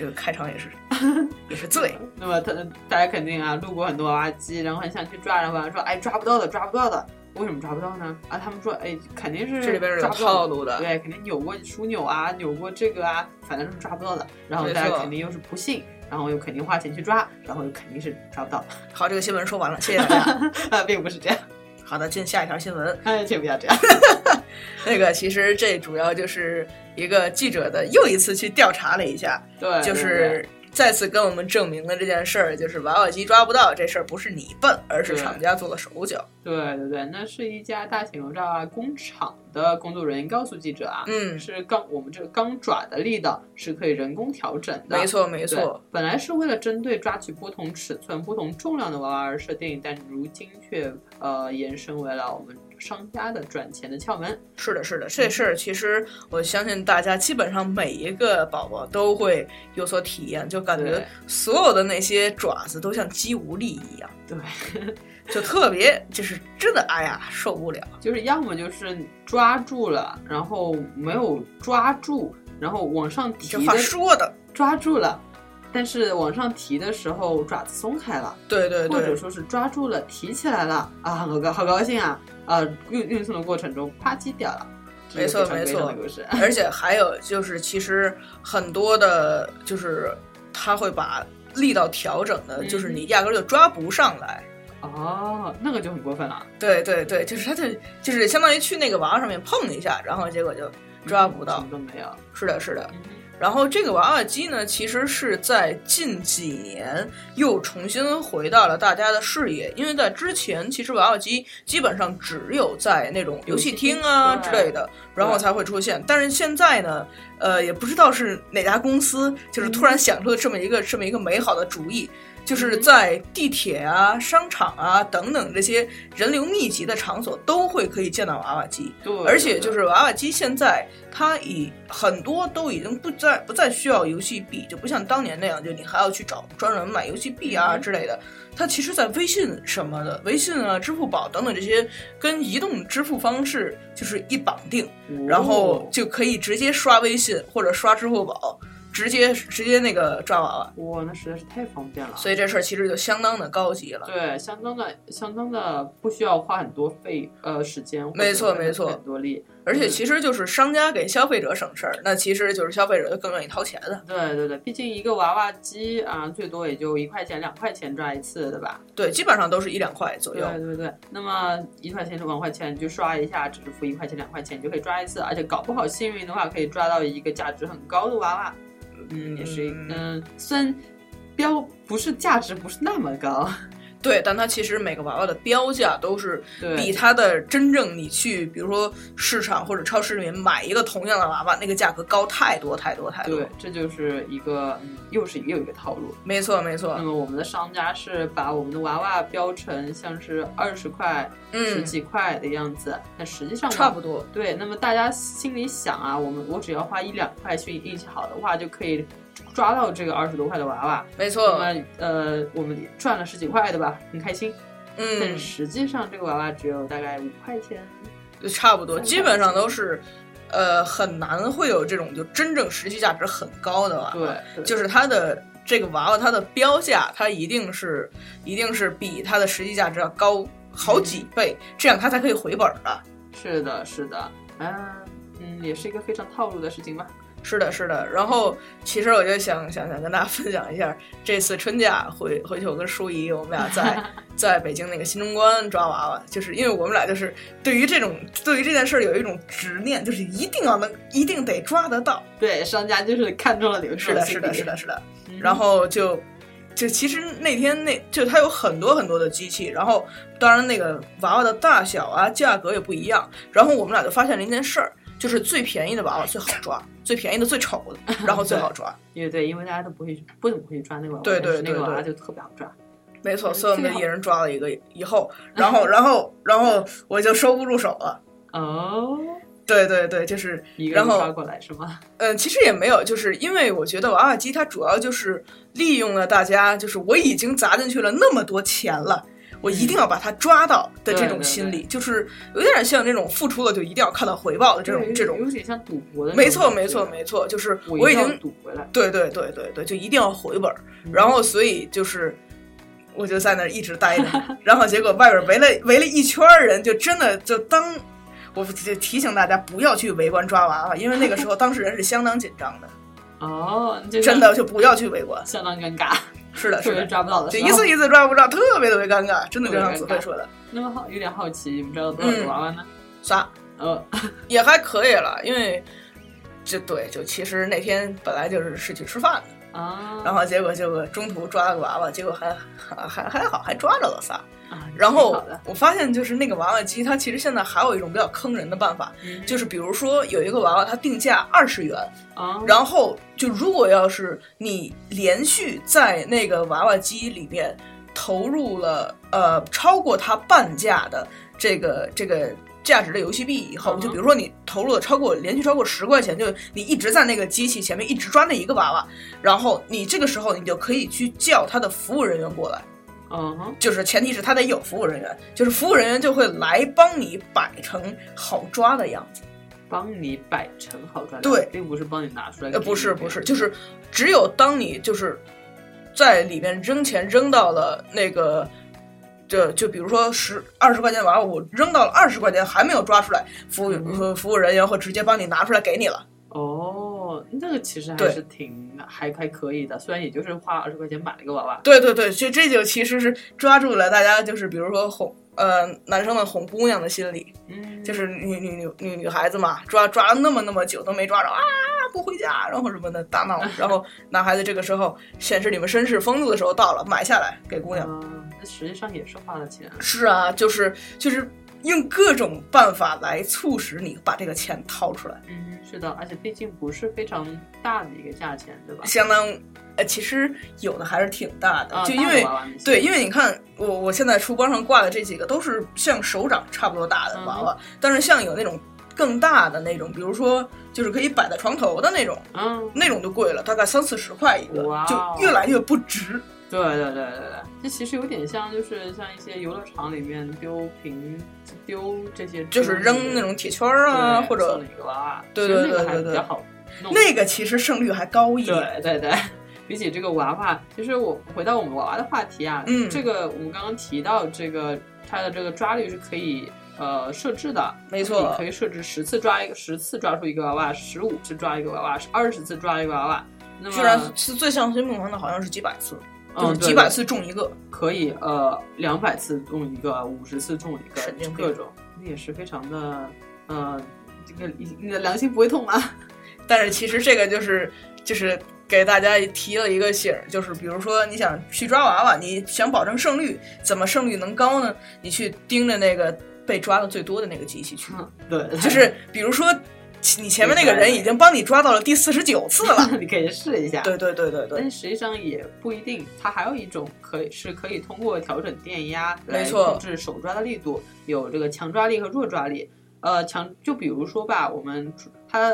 这个开场也是 [LAUGHS] 也是醉。那么他大家肯定啊，路过很多娃娃机，然后很想去抓，然后说哎抓不到的，抓不到的。为什么抓不到呢？啊，他们说，哎，肯定是这里边有套路的，对，肯定扭过枢纽啊，扭过这个啊，反正是抓不到的。然后大家肯定又是不信，然后又肯定花钱去抓，然后又肯定是抓不到。好，这个新闻说完了，谢谢大家。[LAUGHS] 啊，并不是这样。好的，进下一条新闻。哎，请不要这样。[LAUGHS] 那个，其实这主要就是一个记者的又一次去调查了一下，对，就是。再次跟我们证明了这件事儿，就是娃娃机抓不到这事儿不是你笨，而是厂家做了手脚。对对对，那是一家大型油炸工厂的工作人员告诉记者啊，嗯，是钢我们这个钢爪的力道是可以人工调整的。没错没错，本来是为了针对抓取不同尺寸、不同重量的娃娃而设定，但如今却呃延伸为了我们。商家的赚钱的窍门。是的，是的，这事儿其实我相信大家基本上每一个宝宝都会有所体验，就感觉所有的那些爪子都像肌无力一样，对，就特别就是真的，哎呀受不了，就是要么就是抓住了，然后没有抓住，然后往上提，这话说的抓住了。但是往上提的时候爪子松开了，对对对，或者说是抓住了提起来了啊，好高好高兴啊！啊，运运送的过程中啪叽掉了，没错没错，而且还有就是，其实很多的，就是他会把力道调整的，就是你压根就抓不上来。哦，那个就很过分了。对对对，就是他就就是相当于去那个娃娃上面碰一下，然后结果就抓不到，都没有。是的，是的。然后这个娃娃机呢，其实是在近几年又重新回到了大家的视野，因为在之前其实娃娃机基本上只有在那种游戏厅啊之类的，然后才会出现。但是现在呢，呃，也不知道是哪家公司，就是突然想出了这么一个这么一个美好的主意。就是在地铁啊、商场啊等等这些人流密集的场所，都会可以见到娃娃机。对，而且就是娃娃机现在它已很多都已经不再不再需要游戏币，就不像当年那样，就你还要去找专人买游戏币啊之类的。它其实，在微信什么的，微信啊、支付宝等等这些跟移动支付方式就是一绑定，然后就可以直接刷微信或者刷支付宝。直接直接那个抓娃娃，哇，那实在是太方便了。所以这事儿其实就相当的高级了。对，相当的相当的不需要花很多费呃时间。没错没错，很多力。而且其实就是商家给消费者省事儿，那其实就是消费者就更愿意掏钱了。对对对，毕竟一个娃娃机啊，最多也就一块钱两块钱抓一次，对吧？对，基本上都是一两块左右。对对对，那么一块钱两块钱你就刷一下，只是付一块钱两块钱你就可以抓一次，而且搞不好幸运的话可以抓到一个价值很高的娃娃。嗯，也是，嗯，虽然标不是价值不是那么高。对，但它其实每个娃娃的标价都是比它的真正你去，比如说市场或者超市里面买一个同样的娃娃，那个价格高太多太多太多。对，这就是一个，嗯，又是又一个套路。没错没错。那么我们的商家是把我们的娃娃标成像是二十块、十几块的样子，但实际上差不多。对，那么大家心里想啊，我们我只要花一两块去运气好的话就可以。抓到这个二十多块的娃娃，没错。那么，呃，我们赚了十几块，对吧？很开心。嗯。但实际上，这个娃娃只有大概五块钱，差不多，基本上都是，呃，很难会有这种就真正实际价值很高的娃娃。对，就是它的这个娃娃，它的标价，它一定是一定是比它的实际价值要高好几倍，这样它才可以回本的。是的，是的，嗯嗯，也是一个非常套路的事情吧。是的，是的。然后，其实我就想想想跟大家分享一下，这次春假回回去，我跟舒怡，我们俩在 [LAUGHS] 在北京那个新中关抓娃娃，就是因为我们俩就是对于这种对于这件事有一种执念，就是一定要能，一定得抓得到。对，商家就是看中了你们。是的，是的，是的，是的。然后就就其实那天那就它有很多很多的机器，然后当然那个娃娃的大小啊、价格也不一样。然后我们俩就发现了一件事儿，就是最便宜的娃娃最好 [LAUGHS] 抓，最便宜的最丑的，[LAUGHS] 然后最好抓。因为对，因为大家都不会不怎么会抓那个娃娃，对对但是那个对对娃娃就特别好抓。没错，所以我们一人抓了一个以后，然后 [LAUGHS] 然后然后我就收不住手了。哦，对对对，就是一个然后人抓过来是吗？嗯，其实也没有，就是因为我觉得娃娃机它主要就是利用了大家，就是我已经砸进去了那么多钱了，我一定要把他抓到的这种心理，就是有点像这种付出了就一定要看到回报的这种这种。有点像赌博的。没错，没错，没错，就是我已经赌回来。对对对对对，就一定要回本儿。然后所以就是，我就在那儿一直待着，[LAUGHS] 然后结果外边围了围了一圈儿人，就真的就当，我就提醒大家不要去围观抓娃娃，因为那个时候当事人是相当紧张的。[LAUGHS] 哦，真的就不要去围观，相当尴尬。是的，是的，抓不到的，就一次一次抓不着，特别特别尴尬，真的就像子慧说的。那么好，有点好奇，你们知道多少个娃娃呢？仨，呃，[LAUGHS] 也还可以了，因为就对，就其实那天本来就是是去吃饭的。啊，然后结果就中途抓了个娃娃，结果还还还还好，还抓着了仨。啊，然后我发现，就是那个娃娃机，它其实现在还有一种比较坑人的办法，嗯就是比如说有一个娃娃，它定价二十元，啊，然后就如果要是你连续在那个娃娃机里面投入了呃超过它半价的这个这个价值的游戏币以后，嗯就比如说你投入了超过连续超过十块钱，就你一直在那个机器前面一直抓那一个娃娃，然后你这个时候你就可以去叫他的服务人员过来。嗯哼，就是前提是他得有服务人员，就是服务人员就会来帮你摆成好抓的样子。帮你摆成好抓的，对并不是帮你拿出来。呃，不是不是，就是只有当你就是在里面扔钱扔到了那个，就就比如说十二十块钱娃娃，我扔到了二十块钱还没有抓出来，服务呃服务人员会直接帮你拿出来给你了。哦，那个其实还是挺还还可以的，虽然也就是花二十块钱买了一个娃娃。对对对，这这就其实是抓住了大家就是比如说哄呃男生们哄姑娘的心理，嗯，就是女女女女女孩子嘛，抓抓了那么那么久都没抓着啊，不回家，然后什么的大闹，[LAUGHS] 然后男孩子这个时候显示你们绅士风度的时候到了，买下来给姑娘。啊，那实际上也是花了钱。是啊，就是就是用各种办法来促使你把这个钱掏出来，嗯，是的，而且毕竟不是非常大的一个价钱，对吧？相当呃，其实有的还是挺大的，啊就因为对，因为你看我我现在橱窗上挂的这几个都是像手掌差不多大的娃娃，但是像有那种更大的那种，比如说就是可以摆在床头的那种，嗯，那种就贵了，大概三四十块一个，就越来越不值。对对对对对，这其实有点像，就是像一些游乐场里面丢瓶、丢这些，就是扔那种铁圈儿啊，或者一个娃娃，对那个还对对对对。比较好弄。那个其实胜率还高一点。对对对，比起这个娃娃，其实我回到我们娃娃的话题啊，嗯。这个我们刚刚提到这个它的这个抓率是可以呃设置的，没错。你可以设置十次抓一个，十次抓出一个娃娃，十五次抓一个娃娃，二十次抓一个娃娃。那么居然是最上心梦环的，好像是几百次，就是几百次中一个。可以呃两百次中一个，五十次中一个各种，那也是非常的呃，这个你的良心不会痛吗？[LAUGHS] 但是其实这个就是就是给大家提了一个醒儿，就是比如说你想去抓娃娃，你想保证胜率，怎么胜率能高呢？你去盯着那个被抓的最多的那个机器去，对，就是比如说你前面那个人已经帮你抓到了第四十九次了，[LAUGHS] 你可以试一下。对对对对对但，实际上也不一定，它还有一种可以是可以通过调整电压来控制手抓的力度，有这个强抓力和弱抓力。呃，强就比如说吧，我们它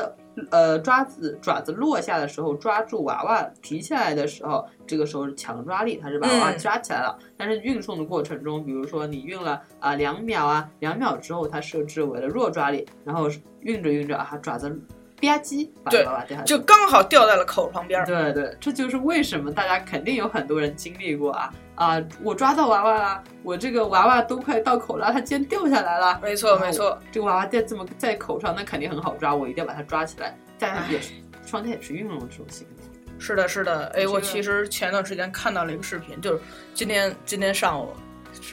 呃抓子爪子落下的时候，抓住娃娃提起来的时候，这个时候是强抓力，它是把娃娃嗯抓起来了。但是运送的过程中，比如说你运了啊两、秒啊，两秒之后它设置为了弱抓力，然后运着运着啊爪子吧唧把对娃娃掉下去，就刚好掉在了口旁边儿。对对，这就是为什么大家肯定有很多人经历过啊啊！我抓到娃娃了，我这个娃娃都快到口了，它竟然掉下来了。没错没错，这个娃娃在这么在口上，那肯定很好抓，我一定要把它抓起来。大家也是，商家也是运用了这种心理。是的，是的，哎，我其实前段时间看到了一个视频，就是今天今天上午，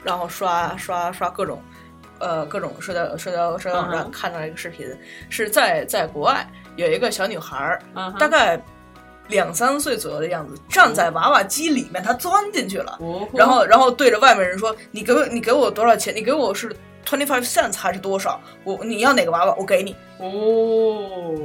然后刷刷刷各种，呃，各种社交社交社交网站看到一个视频，是在在国外有一个小女孩大概两三岁左右的样子，站在娃娃机里面，她钻进去了，哦。然后然后对着外面人说：“你给我你给我多少钱？你给我是 twenty five cents 还是多少？我你要哪个娃娃，我给你。”哦，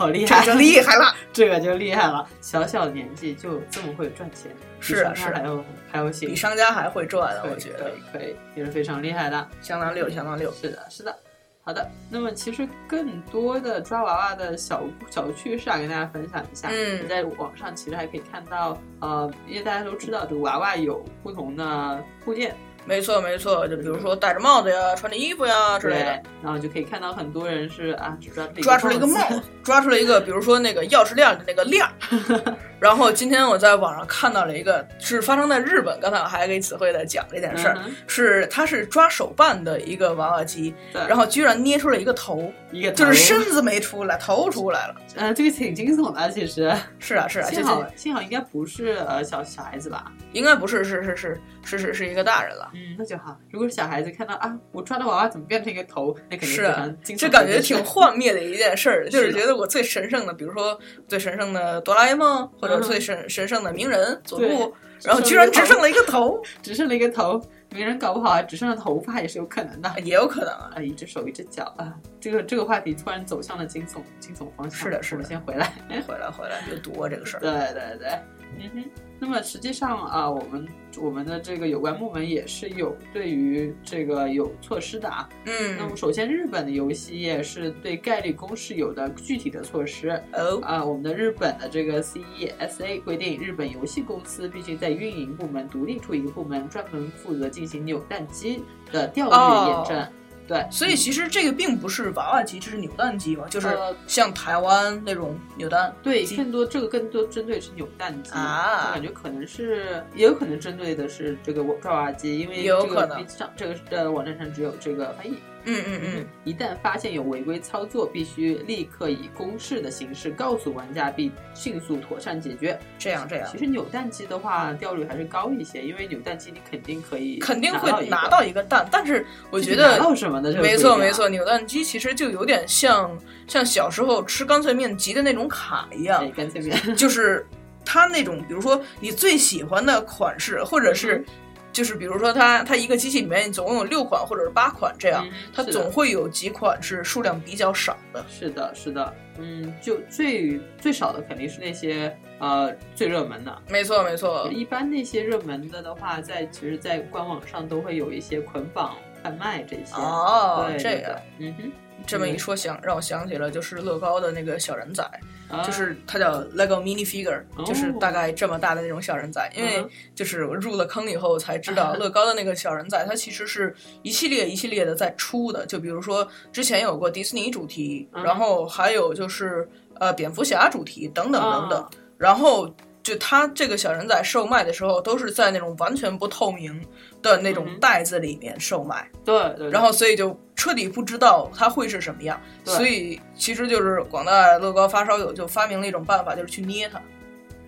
好厉害，这就厉害了，[LAUGHS] 这个就厉害了，小小年纪就这么会赚钱，是啊是还有还有行，比商家还会赚我觉得可以，也是非常厉害的，相当六，相当六。是的，是的。好的，那么其实更多的抓娃娃的小小趣事啊，跟大家分享一下。嗯你在网上其实还可以看到，呃，因为大家都知道这个娃娃有不同的部件，没错没错，就比如说戴着帽子呀、穿着衣服呀之类的，，然后就可以看到很多人是啊，只抓抓出了一个帽子，抓出了一个，比如说那个钥匙链的那个链儿。[LAUGHS] 然后今天我在网上看到了一个，是发生在日本。刚才我还给子慧在讲这件事儿，嗯是它是抓手办的一个娃娃机，对然后居然捏出了一个头，一个头就是身子没出来，头出来了。呃，这个挺惊悚的，其实是啊是啊，幸好幸好应该不是呃小小孩子吧？应该不是，是是是是是是一个大人了。嗯，那就好。如果是小孩子看到啊，我抓的娃娃怎么变成一个头，那肯定是这感觉挺幻灭的一件事儿，就是觉得我最神圣的，比如说最神圣的哆啦 A 梦，或者嗯最神神圣的鸣人佐对助，然后居然只剩了一个头，只剩了一个头，鸣人搞不好啊只剩了头发也是有可能的，也有可能啊。啊，一只手一只脚啊，这个这个话题突然走向了惊悚惊悚方向。是的是的我们先回来。回来回来就读这个事儿。对对对，嗯哼。那么实际上啊，我们我们的这个有关部门也是有对于这个有措施的啊。嗯那么首先，日本的游戏业是对概率公式有的具体的措施。哦啊，我们的日本的这个 CESA 规定，日本游戏公司必须在运营部门独立出一个部门，专门负责进行扭蛋机的调阅验证。哦对，所以其实这个并不是娃娃机，这是扭蛋机嘛，就是呃像台湾那种扭蛋对，更多这个更多针对是扭蛋机啊我感觉可能是也有可能针对的是这个抓娃娃机，因为这个有可能这个呃网站上只有这个翻译。嗯嗯嗯，一旦发现有违规操作，必须立刻以公示的形式告诉玩家，并迅速妥善解决。这样这样。其实扭蛋机的话，掉率还是高一些，因为扭蛋机你肯定可以肯定会拿到一个蛋，但是我觉得拿得到什么的这个没错没错，扭蛋机其实就有点像像小时候吃干脆面集的那种卡一样，哎干脆面。[LAUGHS] 就是它那种，比如说你最喜欢的款式，或者嗯。是。就是比如说它，它一个机器里面总共有六款或者是八款这样，它总会有几款是数量比较少的。是的，是的，嗯，就最最少的肯定是那些呃最热门的。没错没错，一般那些热门的的话，在其实，在官网上都会有一些捆绑贩卖这些。哦这个嗯哼，这么一说想让我想起了就是乐高的那个小人仔，啊就是它叫 LEGO Mini Figure，、哦就是大概这么大的那种小人仔。因为嗯就是我入了坑以后才知道，[LAUGHS] 乐高的那个小人仔它其实是一系列一系列的在出的。就比如说之前有过迪士尼主题，嗯然后还有就是呃蝙蝠侠主题等等等等，啊然后。就他这个小人仔售卖的时候，都是在那种完全不透明的那种袋子里面售卖。对对。然后所以就彻底不知道它会是什么样，对所以其实就是广大乐高发烧友就发明了一种办法，就是去捏它，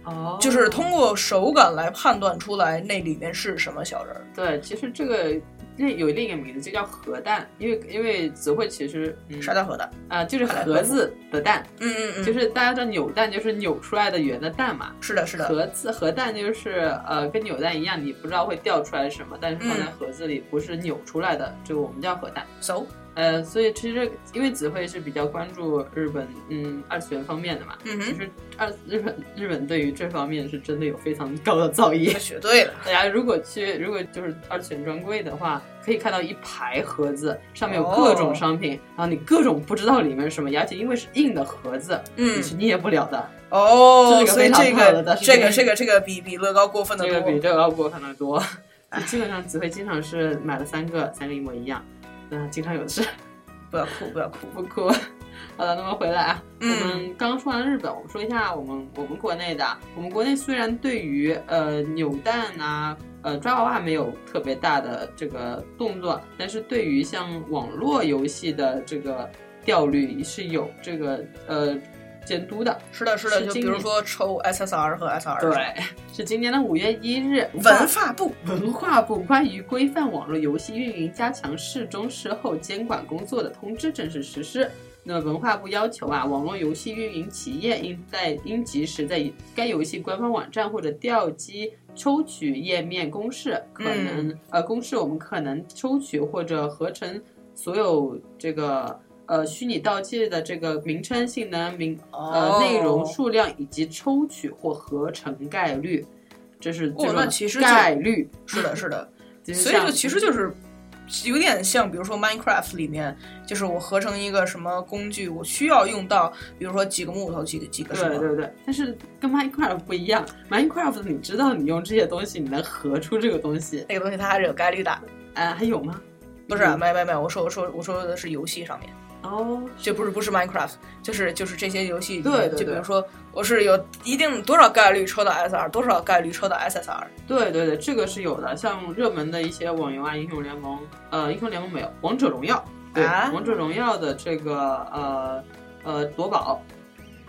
哦，就是通过手感来判断出来那里面是什么小人儿。对，其实这个另有另一个名字，就叫核弹，因为因为子慧其实、嗯、啥叫核弹啊、就是盒子的蛋，嗯嗯嗯，就是大家知道扭蛋就是扭出来的圆的蛋嘛，是的，是的，盒子核弹就是呃跟扭蛋一样，你不知道会掉出来什么，但是放在嗯。盒子里不是扭出来的，这个我们叫核弹。So，呃，所以其实因为子慧是比较关注日本嗯二次元方面的嘛，嗯哼其实二日本日本对于这方面是真的有非常高的造诣。绝对的。大家如果去如果就是二次元专柜的话，可以看到一排盒子，上面有各种商品，然后你各种不知道里面是什么，而且因为是硬的盒子，嗯你是捏不了的。哦，这个所以这个这个这个这个比比乐高过分的多这个比多。这个要过分的多。基本上子慧经常是买了三个，三个一模一样，嗯，经常有事。不要哭，不要哭，不哭。[LAUGHS] 好了，那么回来啊，嗯我们刚说完日本，我们说一下我们我们国内的。我们国内虽然对于呃扭蛋啊、呃抓娃娃没有特别大的这个动作，但是对于像网络游戏的这个掉率是有这个呃监督的。是的，是的，就比如说抽 SSR 和 SR。对，是今年的五月一日，文化部文化部关于规范网络游戏运营、加强事中事后监管工作的通知正式实施。那文化部要求啊，网络游戏运营企业应在应及时在该游戏官方网站或者调机抽取页面公示，可能、嗯呃公示我们可能抽取或者合成所有这个呃虚拟道具的这个名称、性能、名呃哦内容数量以及抽取或合成概率，这是最哦重要的那其实概率是的，是的，[LAUGHS] 所以就其实就是有点像，比如说 Minecraft 里面，就是我合成一个什么工具，我需要用到，比如说几个木头，几个几个什么，对对对，但是跟 Minecraft 不一样，Minecraft 你知道你用这些东西，你能合出这个东西，那个东西它还是有概率的。啊，还有吗？不是，没没没，我说我说我说的是游戏上面，哦，就不是不是 Minecraft，就是就是这些游戏，对对对就比如说我是有一定多少概率抽到 SR，多少概率抽到 SSR，对对对，这个是有的。像热门的一些网游啊，英雄联盟，呃，英雄联盟没有，王者荣耀，对，啊王者荣耀的这个呃呃夺宝，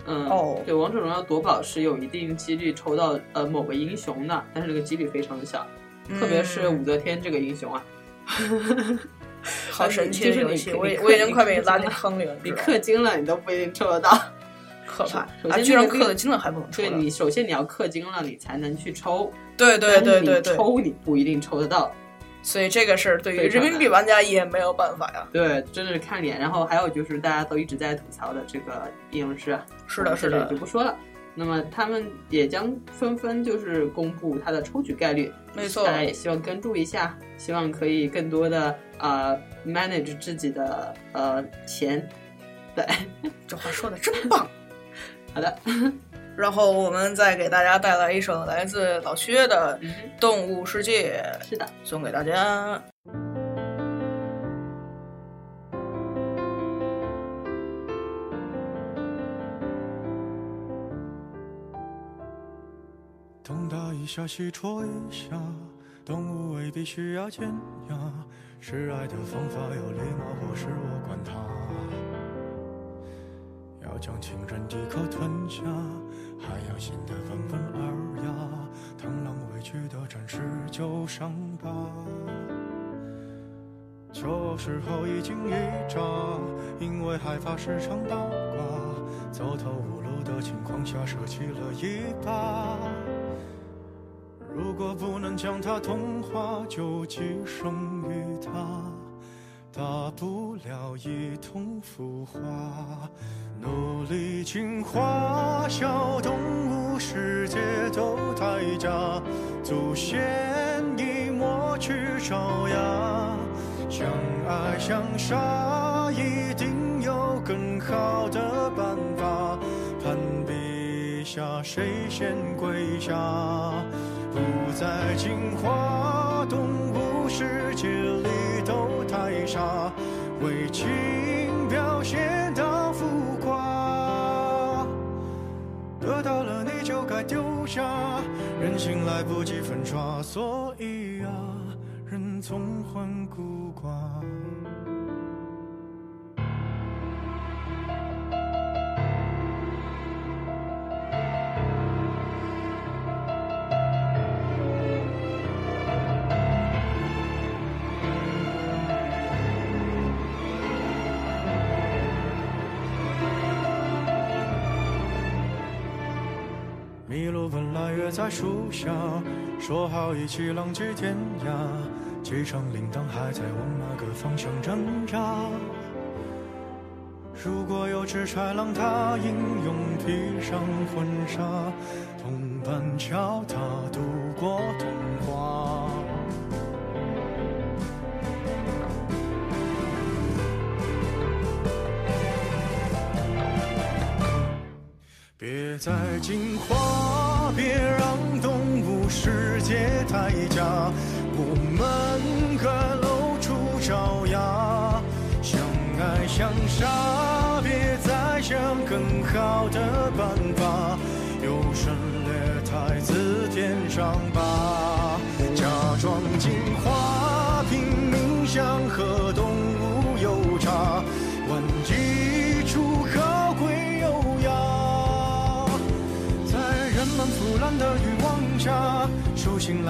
嗯，哦对，王者荣耀夺宝是有一定几率抽到呃某个英雄的，但是这个几率非常的小，特别是嗯武则天这个英雄啊。[LAUGHS] [LAUGHS] 好神奇的游戏，我也我已经快被拉进坑里了，你氪金了，你都不一定抽得到。[LAUGHS] 可怕首啊！居然氪了金了还不能抽对你，首先你要氪金了，你才能去抽。对对对对对抽你不一定抽得到。所以这个事儿对于人民币玩家也没有办法呀。对，真的是看脸。然后还有就是大家都一直在吐槽的这个应用师啊，是的是的就不说了。那么他们也将纷纷就是公布它的抽取概率，没错大家也希望关注一下，希望可以更多的啊、呃 manage 自己的呃钱。对，[LAUGHS] 这话说的真棒。[LAUGHS] 好的，然后我们再给大家带来一首来自老薛的《动物世界》，嗯是的，送给大家。一下，西戳一下，动物未必需要尖牙，示爱的方法有礼貌，或是我管它。要将情人一口吞下，还要显得温文尔雅，螳螂委屈的展示旧伤疤。旧时候一惊一乍，因为害怕时常倒挂，走投无路的情况下舍弃了一把。如果不能将它同化，就寄生于它，大不了一同腐化。努力进化，小动物世界都太假，祖先已抹去爪牙。相爱相杀，一定有更好的办法。攀比下，谁先跪下？不再进化，动物世界里都太傻，为情表现到浮夸。得到了你就该丢下，人心来不及粉刷，所以啊，人总患孤寡。麋鹿本来约在树下，说好一起浪迹天涯。机场铃铛还在往那个方向挣扎？如果有只豺狼，它英勇披上婚纱，同伴教它度过童话。别再进化，别让动物世界太假，我们该露出爪牙，相爱相杀，别再想更好的办法，优胜劣汰，自天上吧，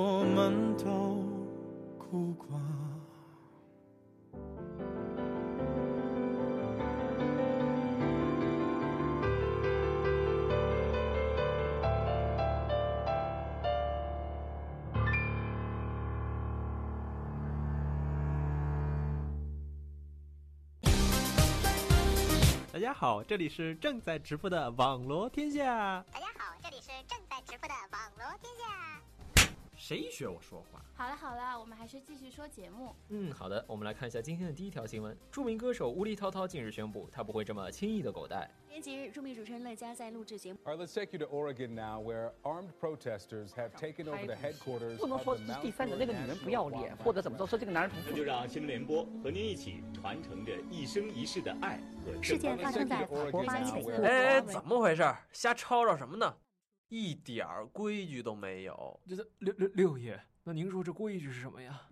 我们都孤寡。大家好，这里是正在直播的网罗天下。大家谁学我说话？好了好了，我们还是继续说节目。嗯，好的，我们来看一下今天的第一条新闻。著名歌手乌力涛涛近日宣布，他不会这么轻易的狗带。前几日，著名主持人乐嘉在录制节目。All right, let's take you to Oregon now, where armed protesters have taken over the headquarters 不能说第三者那个女人不要脸，或者怎么着，说这个男人不那就让新闻联播和您一起传承着一生一世的爱和事件发生在法国巴黎北部。哎，怎么回事？瞎吵吵什么呢？一点儿规矩都没有。这六六六爷，那您说这规矩是什么呀？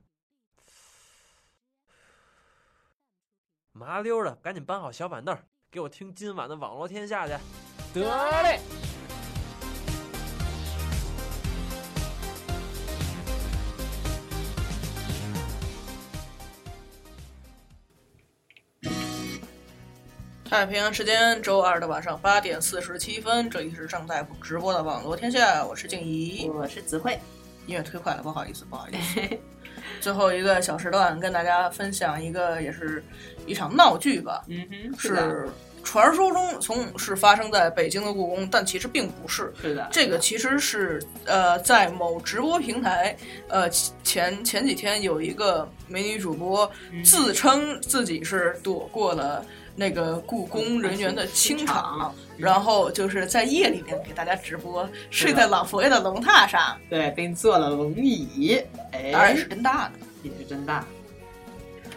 麻溜的，赶紧搬好小板凳，给我听今晚的网络天下去。得嘞。太平洋时间周二的晚上八点四十七分，这里是正在直播的网络天下，我是静怡，我是子慧。音乐忒快了，不好意思，不好意思。[LAUGHS] 最后一个小时段跟大家分享一个，也是一场闹剧吧。嗯哼，是传说中从是发生在北京的故宫，但其实并不是。是的，这个其实是呃，在某直播平台，呃前前几天有一个美女主播自称自己是躲过了。那个故宫人员的清场，然后就是在夜里面给大家直播，睡在老佛爷的龙榻上，对，并坐了龙椅，哎，当然是真大的，也是真大。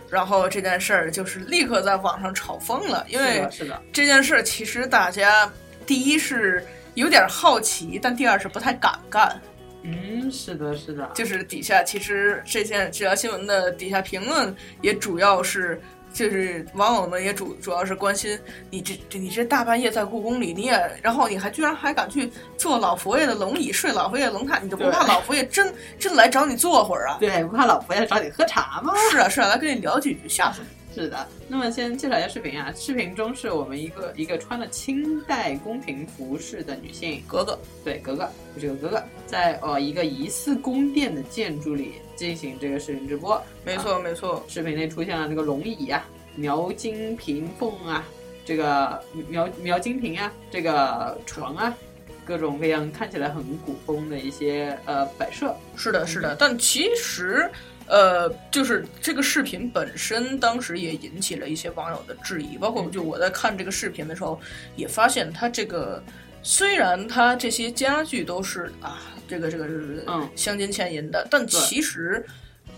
然后这件事儿就是立刻在网上炒疯了，因为是的，这件事其实大家第一是有点好奇，但第二是不太敢干。嗯，是的，是的，就是底下其实这件这条新闻的底下评论也主要是。就是网友们也主主要是关心你这这你这大半夜在故宫里，你也然后你还居然还敢去坐老佛爷的龙椅睡老佛爷龙榻，你就不怕老佛爷真真来找你坐会儿啊？对，不怕老佛爷找你喝茶吗？是啊是啊，来跟你聊几句，吓死你！是的，那么先介绍一下视频啊，视频中是我们一个一个穿了清代宫廷服饰的女性格格，对格格，这个格格。在呃一个疑似宫殿的建筑里进行这个视频直播，没错、啊、没错，视频内出现了这个龙椅啊。描金屏凤啊，这个描描金屏啊，这个床啊，各种各样看起来很古风的一些呃摆设。是的，是的，但其实呃，就是这个视频本身，当时也引起了一些网友的质疑，包括就我在看这个视频的时候，也发现它这个虽然它这些家具都是啊，这个这个是嗯镶金嵌银的，但其实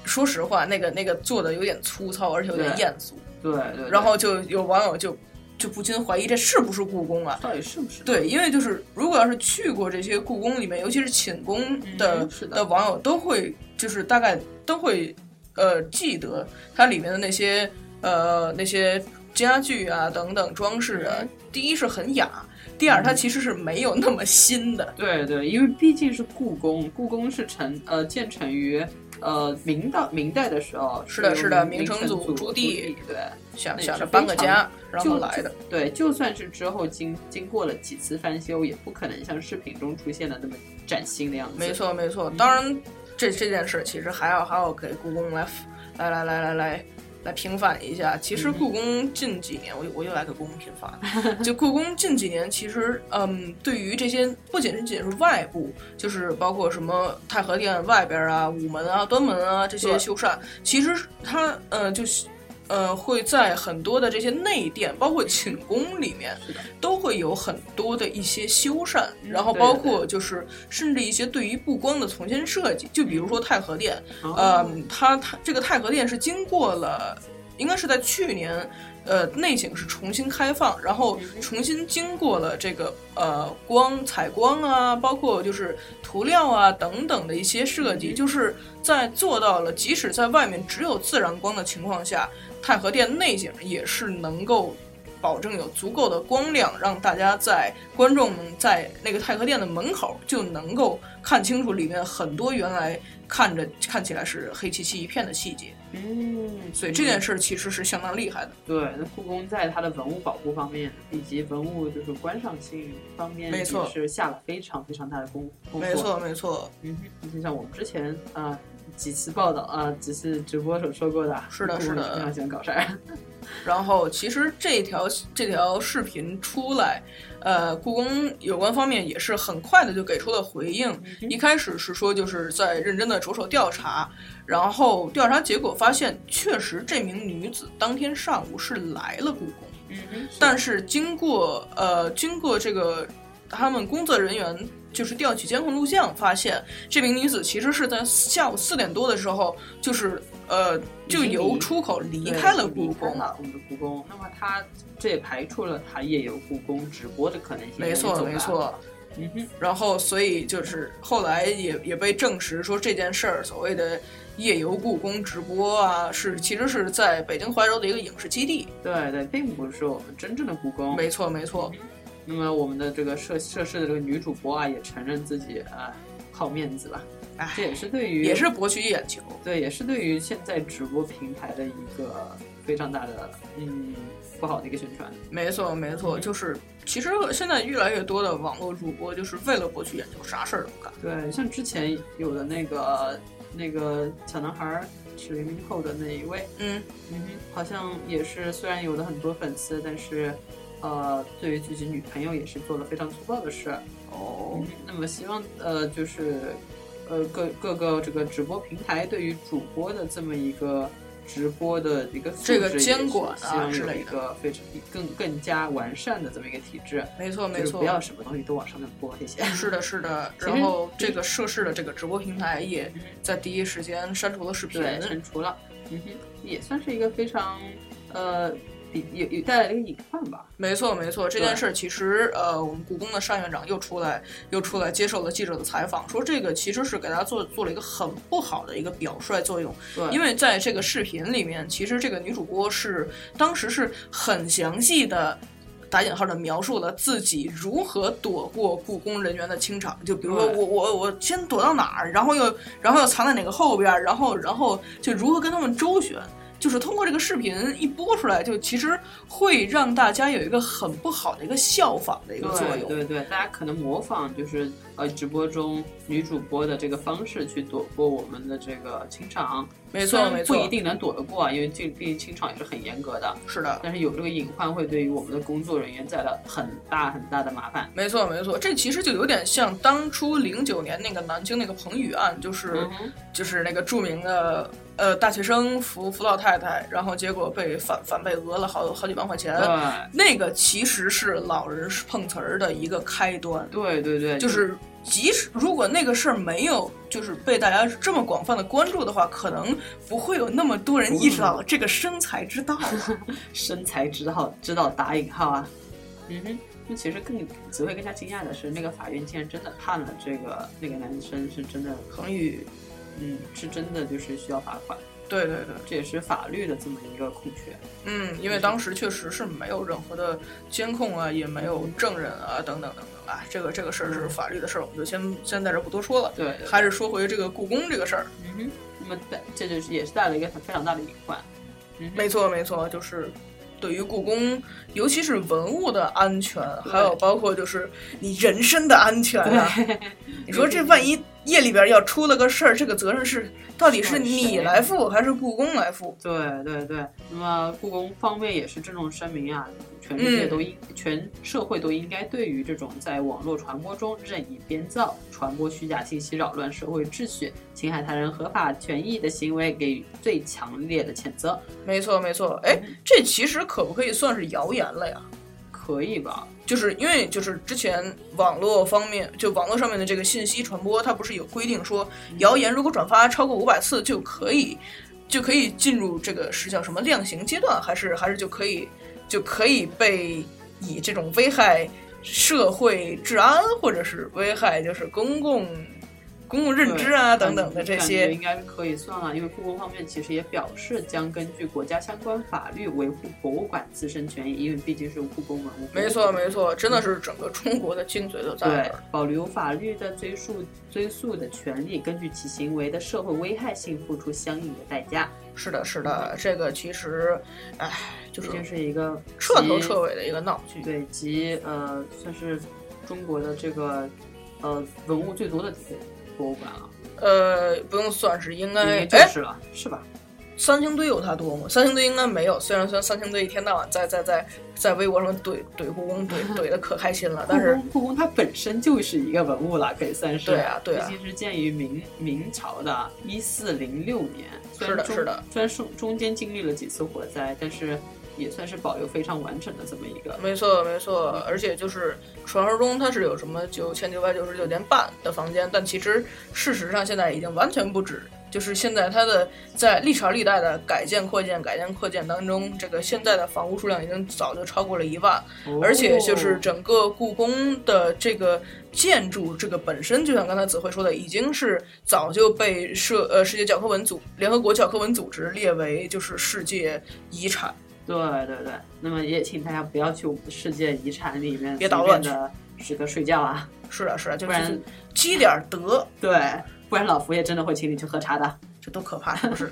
说实话，那个那个做的有点粗糙，而且有点艳俗。对对，然后就有网友就就不禁怀疑这是不是故宫啊？到底是不是？对，因为就是如果要是去过这些故宫里面，尤其是寝宫的、嗯、的网友，都会就是大概都会呃记得它里面的那些呃那些家具啊等等装饰啊，嗯、第一是很雅，第二它其实是没有那么新的。[LAUGHS] 对对，因为毕竟是故宫，故宫是成呃建成于。呃，明代明代的时候，是的，是的，明成祖朱棣对，想想着搬个家，然后来的。对，就算是之后经经过了几次翻修，也不可能像视频中出现的那么崭新的样子。没错，没错。当然，这这件事其实还要还要给故宫来来来来来来来平反一下。其实故宫近几年，我我又来给故宫平反。就故宫近几年，其实嗯，对于这些不仅仅是外部，就是包括什么太和殿外边啊、午门啊、端门啊这些修缮，其实它呃就是。呃，会在很多的这些内殿，包括寝宫里面，都会有很多的一些修缮，然后包括就是甚至一些对于布光的重新设计。就比如说太和殿，呃，它它这个太和殿是经过了应该是在去年，呃，内景是重新开放，然后重新经过了这个呃光采光啊，包括就是涂料啊等等的一些设计，就是在做到了即使在外面只有自然光的情况下，太和殿内景也是能够。保证有足够的光亮，让大家在观众们在那个太和殿的门口就能够看清楚里面很多原来看着看起来是黑漆漆一片的细节。嗯，所以这件事其实是相当厉害的。对，那故宫在它的文物保护方面以及文物就是观赏性方面，没错，是下了非常非常大的功功夫。没错，没错。嗯，就像我们之前啊几次报道啊几次直播所说过的，是的，是的，非常喜欢搞事儿。[LAUGHS] 然后，其实这条这条视频出来，呃，故宫有关方面也是很快的就给出了回应。一开始是说就是在认真的着手调查，然后调查结果发现，确实这名女子当天上午是来了故宫。嗯但是经过呃经过这个他们工作人员就是调取监控录像，发现这名女子其实是在下午四点多的时候就是。呃，就由出口离开了故宫了。我们的故宫，那么她这也排除了她夜游故宫直播的可能性。没错，没错。嗯哼。然后，所以就是后来也也被证实说这件事儿，所谓的夜游故宫直播啊，是其实是在北京怀柔的一个影视基地。对对，并不是我们真正的故宫。没错，没错。那么我们的这个涉涉事的这个女主播啊，也承认自己啊好面子吧。这也是对于，也是博取眼球。对，也是对于现在直播平台的一个非常大的，嗯，不好的一个宣传。没错，没错，就是其实现在越来越多的网络主播就是为了博取眼球，啥事儿都干。对，像之前有的那个那个小男孩是零零后的那一位，嗯嗯，好像也是，虽然有的很多粉丝，但是呃，对于自己女朋友也是做了非常粗暴的事。哦，那么希望呃，就是。呃，各各个这个直播平台对于主播的这么一个直播的一个这个监管啊之类的，非常更更加完善的这么一个体制。没错，没错，不要什么东西都往上面播，谢谢。是的，是的。[LAUGHS] 然后这个涉事的这个直播平台也在第一时间删除了视频，删除了。嗯哼，也算是一个非常呃。有有带来了一个隐患吧？没错，没错。这件事其实，呃，我们故宫的单院长又出来，又出来接受了记者的采访，说这个其实是给大家做做了一个很不好的一个表率作用。对，因为在这个视频里面，其实这个女主播是当时是很详细的打引号的描述了自己如何躲过故宫人员的清场。就比如说，我我我先躲到哪儿，然后又然后又藏在哪个后边，然后然后就如何跟他们周旋。就是通过这个视频一播出来，就其实会让大家有一个很不好的一个效仿的一个作用。对对，大家可能模仿就是呃直播中女主播的这个方式去躲过我们的这个清场。没错没错，不一定能躲得过啊，因为这毕竟清场也是很严格的。是的，但是有这个隐患会对于我们的工作人员带来很大很大的麻烦。没错没错，这其实就有点像当初零九年那个南京那个彭宇案，就是就是那个著名的。呃，大学生扶扶老太太，然后结果被反反被讹了好好几万块钱。那个其实是老人碰瓷儿的一个开端。对对对，就是即使如果那个事儿没有就是被大家这么广泛的关注的话，可能不会有那么多人意识到这个生财之道。[LAUGHS] 生财之道，知道打引号啊。嗯哼，那其实更只会更加惊讶的是，那个法院竟然真的判了这个那个男生是真的彭宇。嗯，是真的就是需要罚款。对对对，这也是法律的这么一个空缺。嗯，因为当时确实是没有任何的监控啊，也没有证人啊，等等等等啊。这个这个事儿是法律的事儿，我们就先先在这不多说了。对，还是说回这个故宫这个事儿。嗯哼，那么带这就是也是带了一个非常大的隐患。嗯，没错没错，就是对于故宫，尤其是文物的安全，还有包括就是你人身的安全啊。[LAUGHS] 你说这万一？夜里边要出了个事儿，这个责任是到底是你来负还是故宫来负？对对对，那么故宫方面也是郑重声明啊，全世界都应，全社会都应该对于这种在网络传播中任意编造、传播虚假信息、扰乱社会秩序、侵害他人合法权益的行为给予最强烈的谴责。没错没错，哎，这其实可不可以算是谣言了呀？可以吧？就是因为就是之前网络方面，就网络上面的这个信息传播，它不是有规定说，谣言如果转发超过五百次就可以，就可以进入这个是叫什么量刑阶段，还是还是就可以就可以被以这种危害社会治安或者是危害就是公共公共认知啊等等的这些应该是可以算了，因为故宫方面其实也表示将根据国家相关法律维护博物馆自身权益，因为毕竟是故宫文物。没错，没错，真的是整个中国的精髓都在保留法律的追溯追溯的权利，根据其行为的社会危害性付出相应的代价。是的，是的，这个其实，唉，就是这是一个彻头彻尾的一个闹剧。对，及呃算是中国的这个呃文物最多的博物馆了，呃，不用算是，应该就是了，是吧？三星堆有它多吗？三星堆应该没有，虽然虽然三星堆一天到晚在在在在微博上怼怼故宫怼 [LAUGHS] 怼的可开心了，但是故宫它本身就是一个文物了，可以算是。对啊对啊毕竟是建于明明朝的一四零六年。是的是的。虽然中中间经历了几次火灾，但是也算是保留非常完整的这么一个。没错，没错，而且就是传说中它是有什么九千九百九十九间半的房间，但其实事实上现在已经完全不止。就是现在它的在历朝历代的改建扩建、改建扩建当中，这个现在的房屋数量已经早就超过了一万，而且就是整个故宫的这个建筑，这个本身就像刚才子慧说的，已经是早就被社呃世界教科文组联合国教科文组织列为就是世界遗产。对对对，那么也请大家不要去我们的世界遗产里面别捣乱的这个睡觉啊，是的是的，就不然是积点儿德，[LAUGHS] 对，不然老佛爷真的会请你去喝茶的。这多可怕，是不是？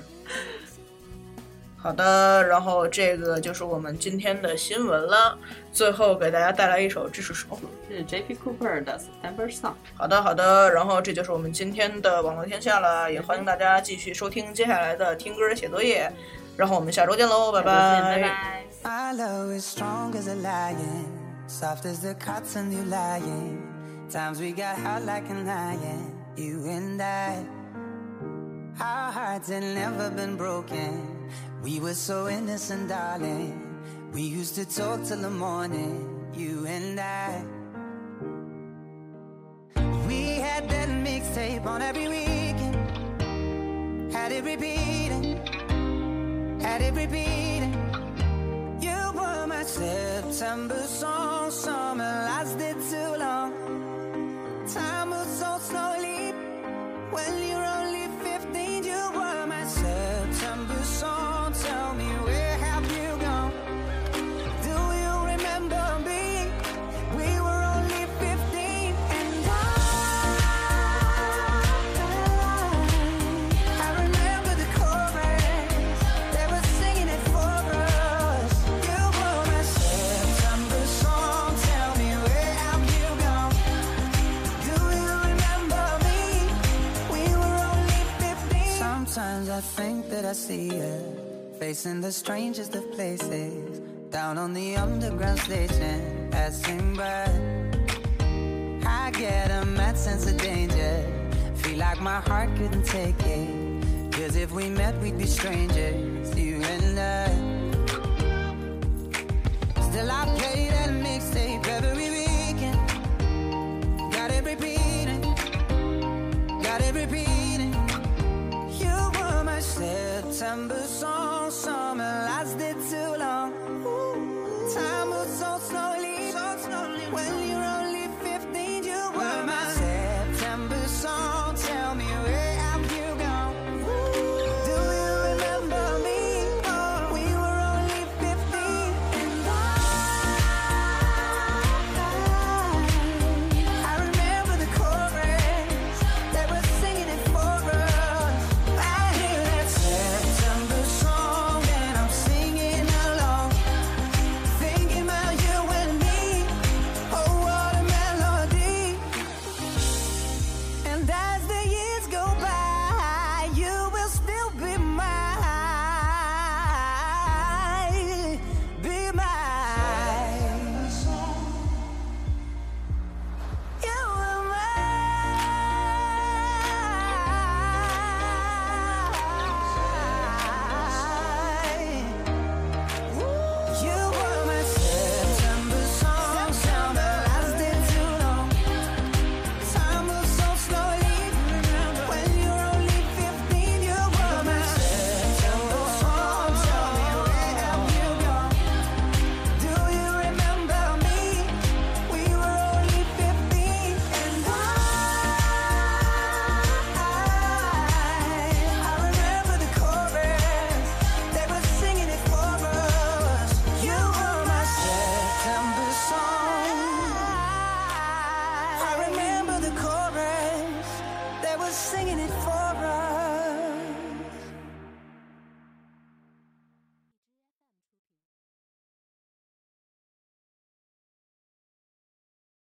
好的，然后这个就是我们今天的新闻了。最后给大家带来一首，这是什么？这是 J.P. Cooper 的 September Song。好的，好的，然后这就是我们今天的网络天下了，也欢迎大家继续收听接下来的听歌写作业。然后我们下周见喽，拜拜。 My love is strong as a lion, soft as the cotton you lying. Times we got hot like an iron, you and I. Our hearts had never been broken. We were so innocent, darling. We used to talk till the morning, you and I. We had that mixtape on every weekend. Had it repeating, had every beat, You were my September song, summer lasted too long. Time moves so slowly when you're I think that I see you facing the strangest of places. Down on the underground station, passing by. I get a mad sense of danger. Feel like my heart couldn't take it. Cause if we met, we'd be strangers, you and I. Still, I play that mixtape every weekend. Got it repeating, got it repeating. September song, summer lasted too long.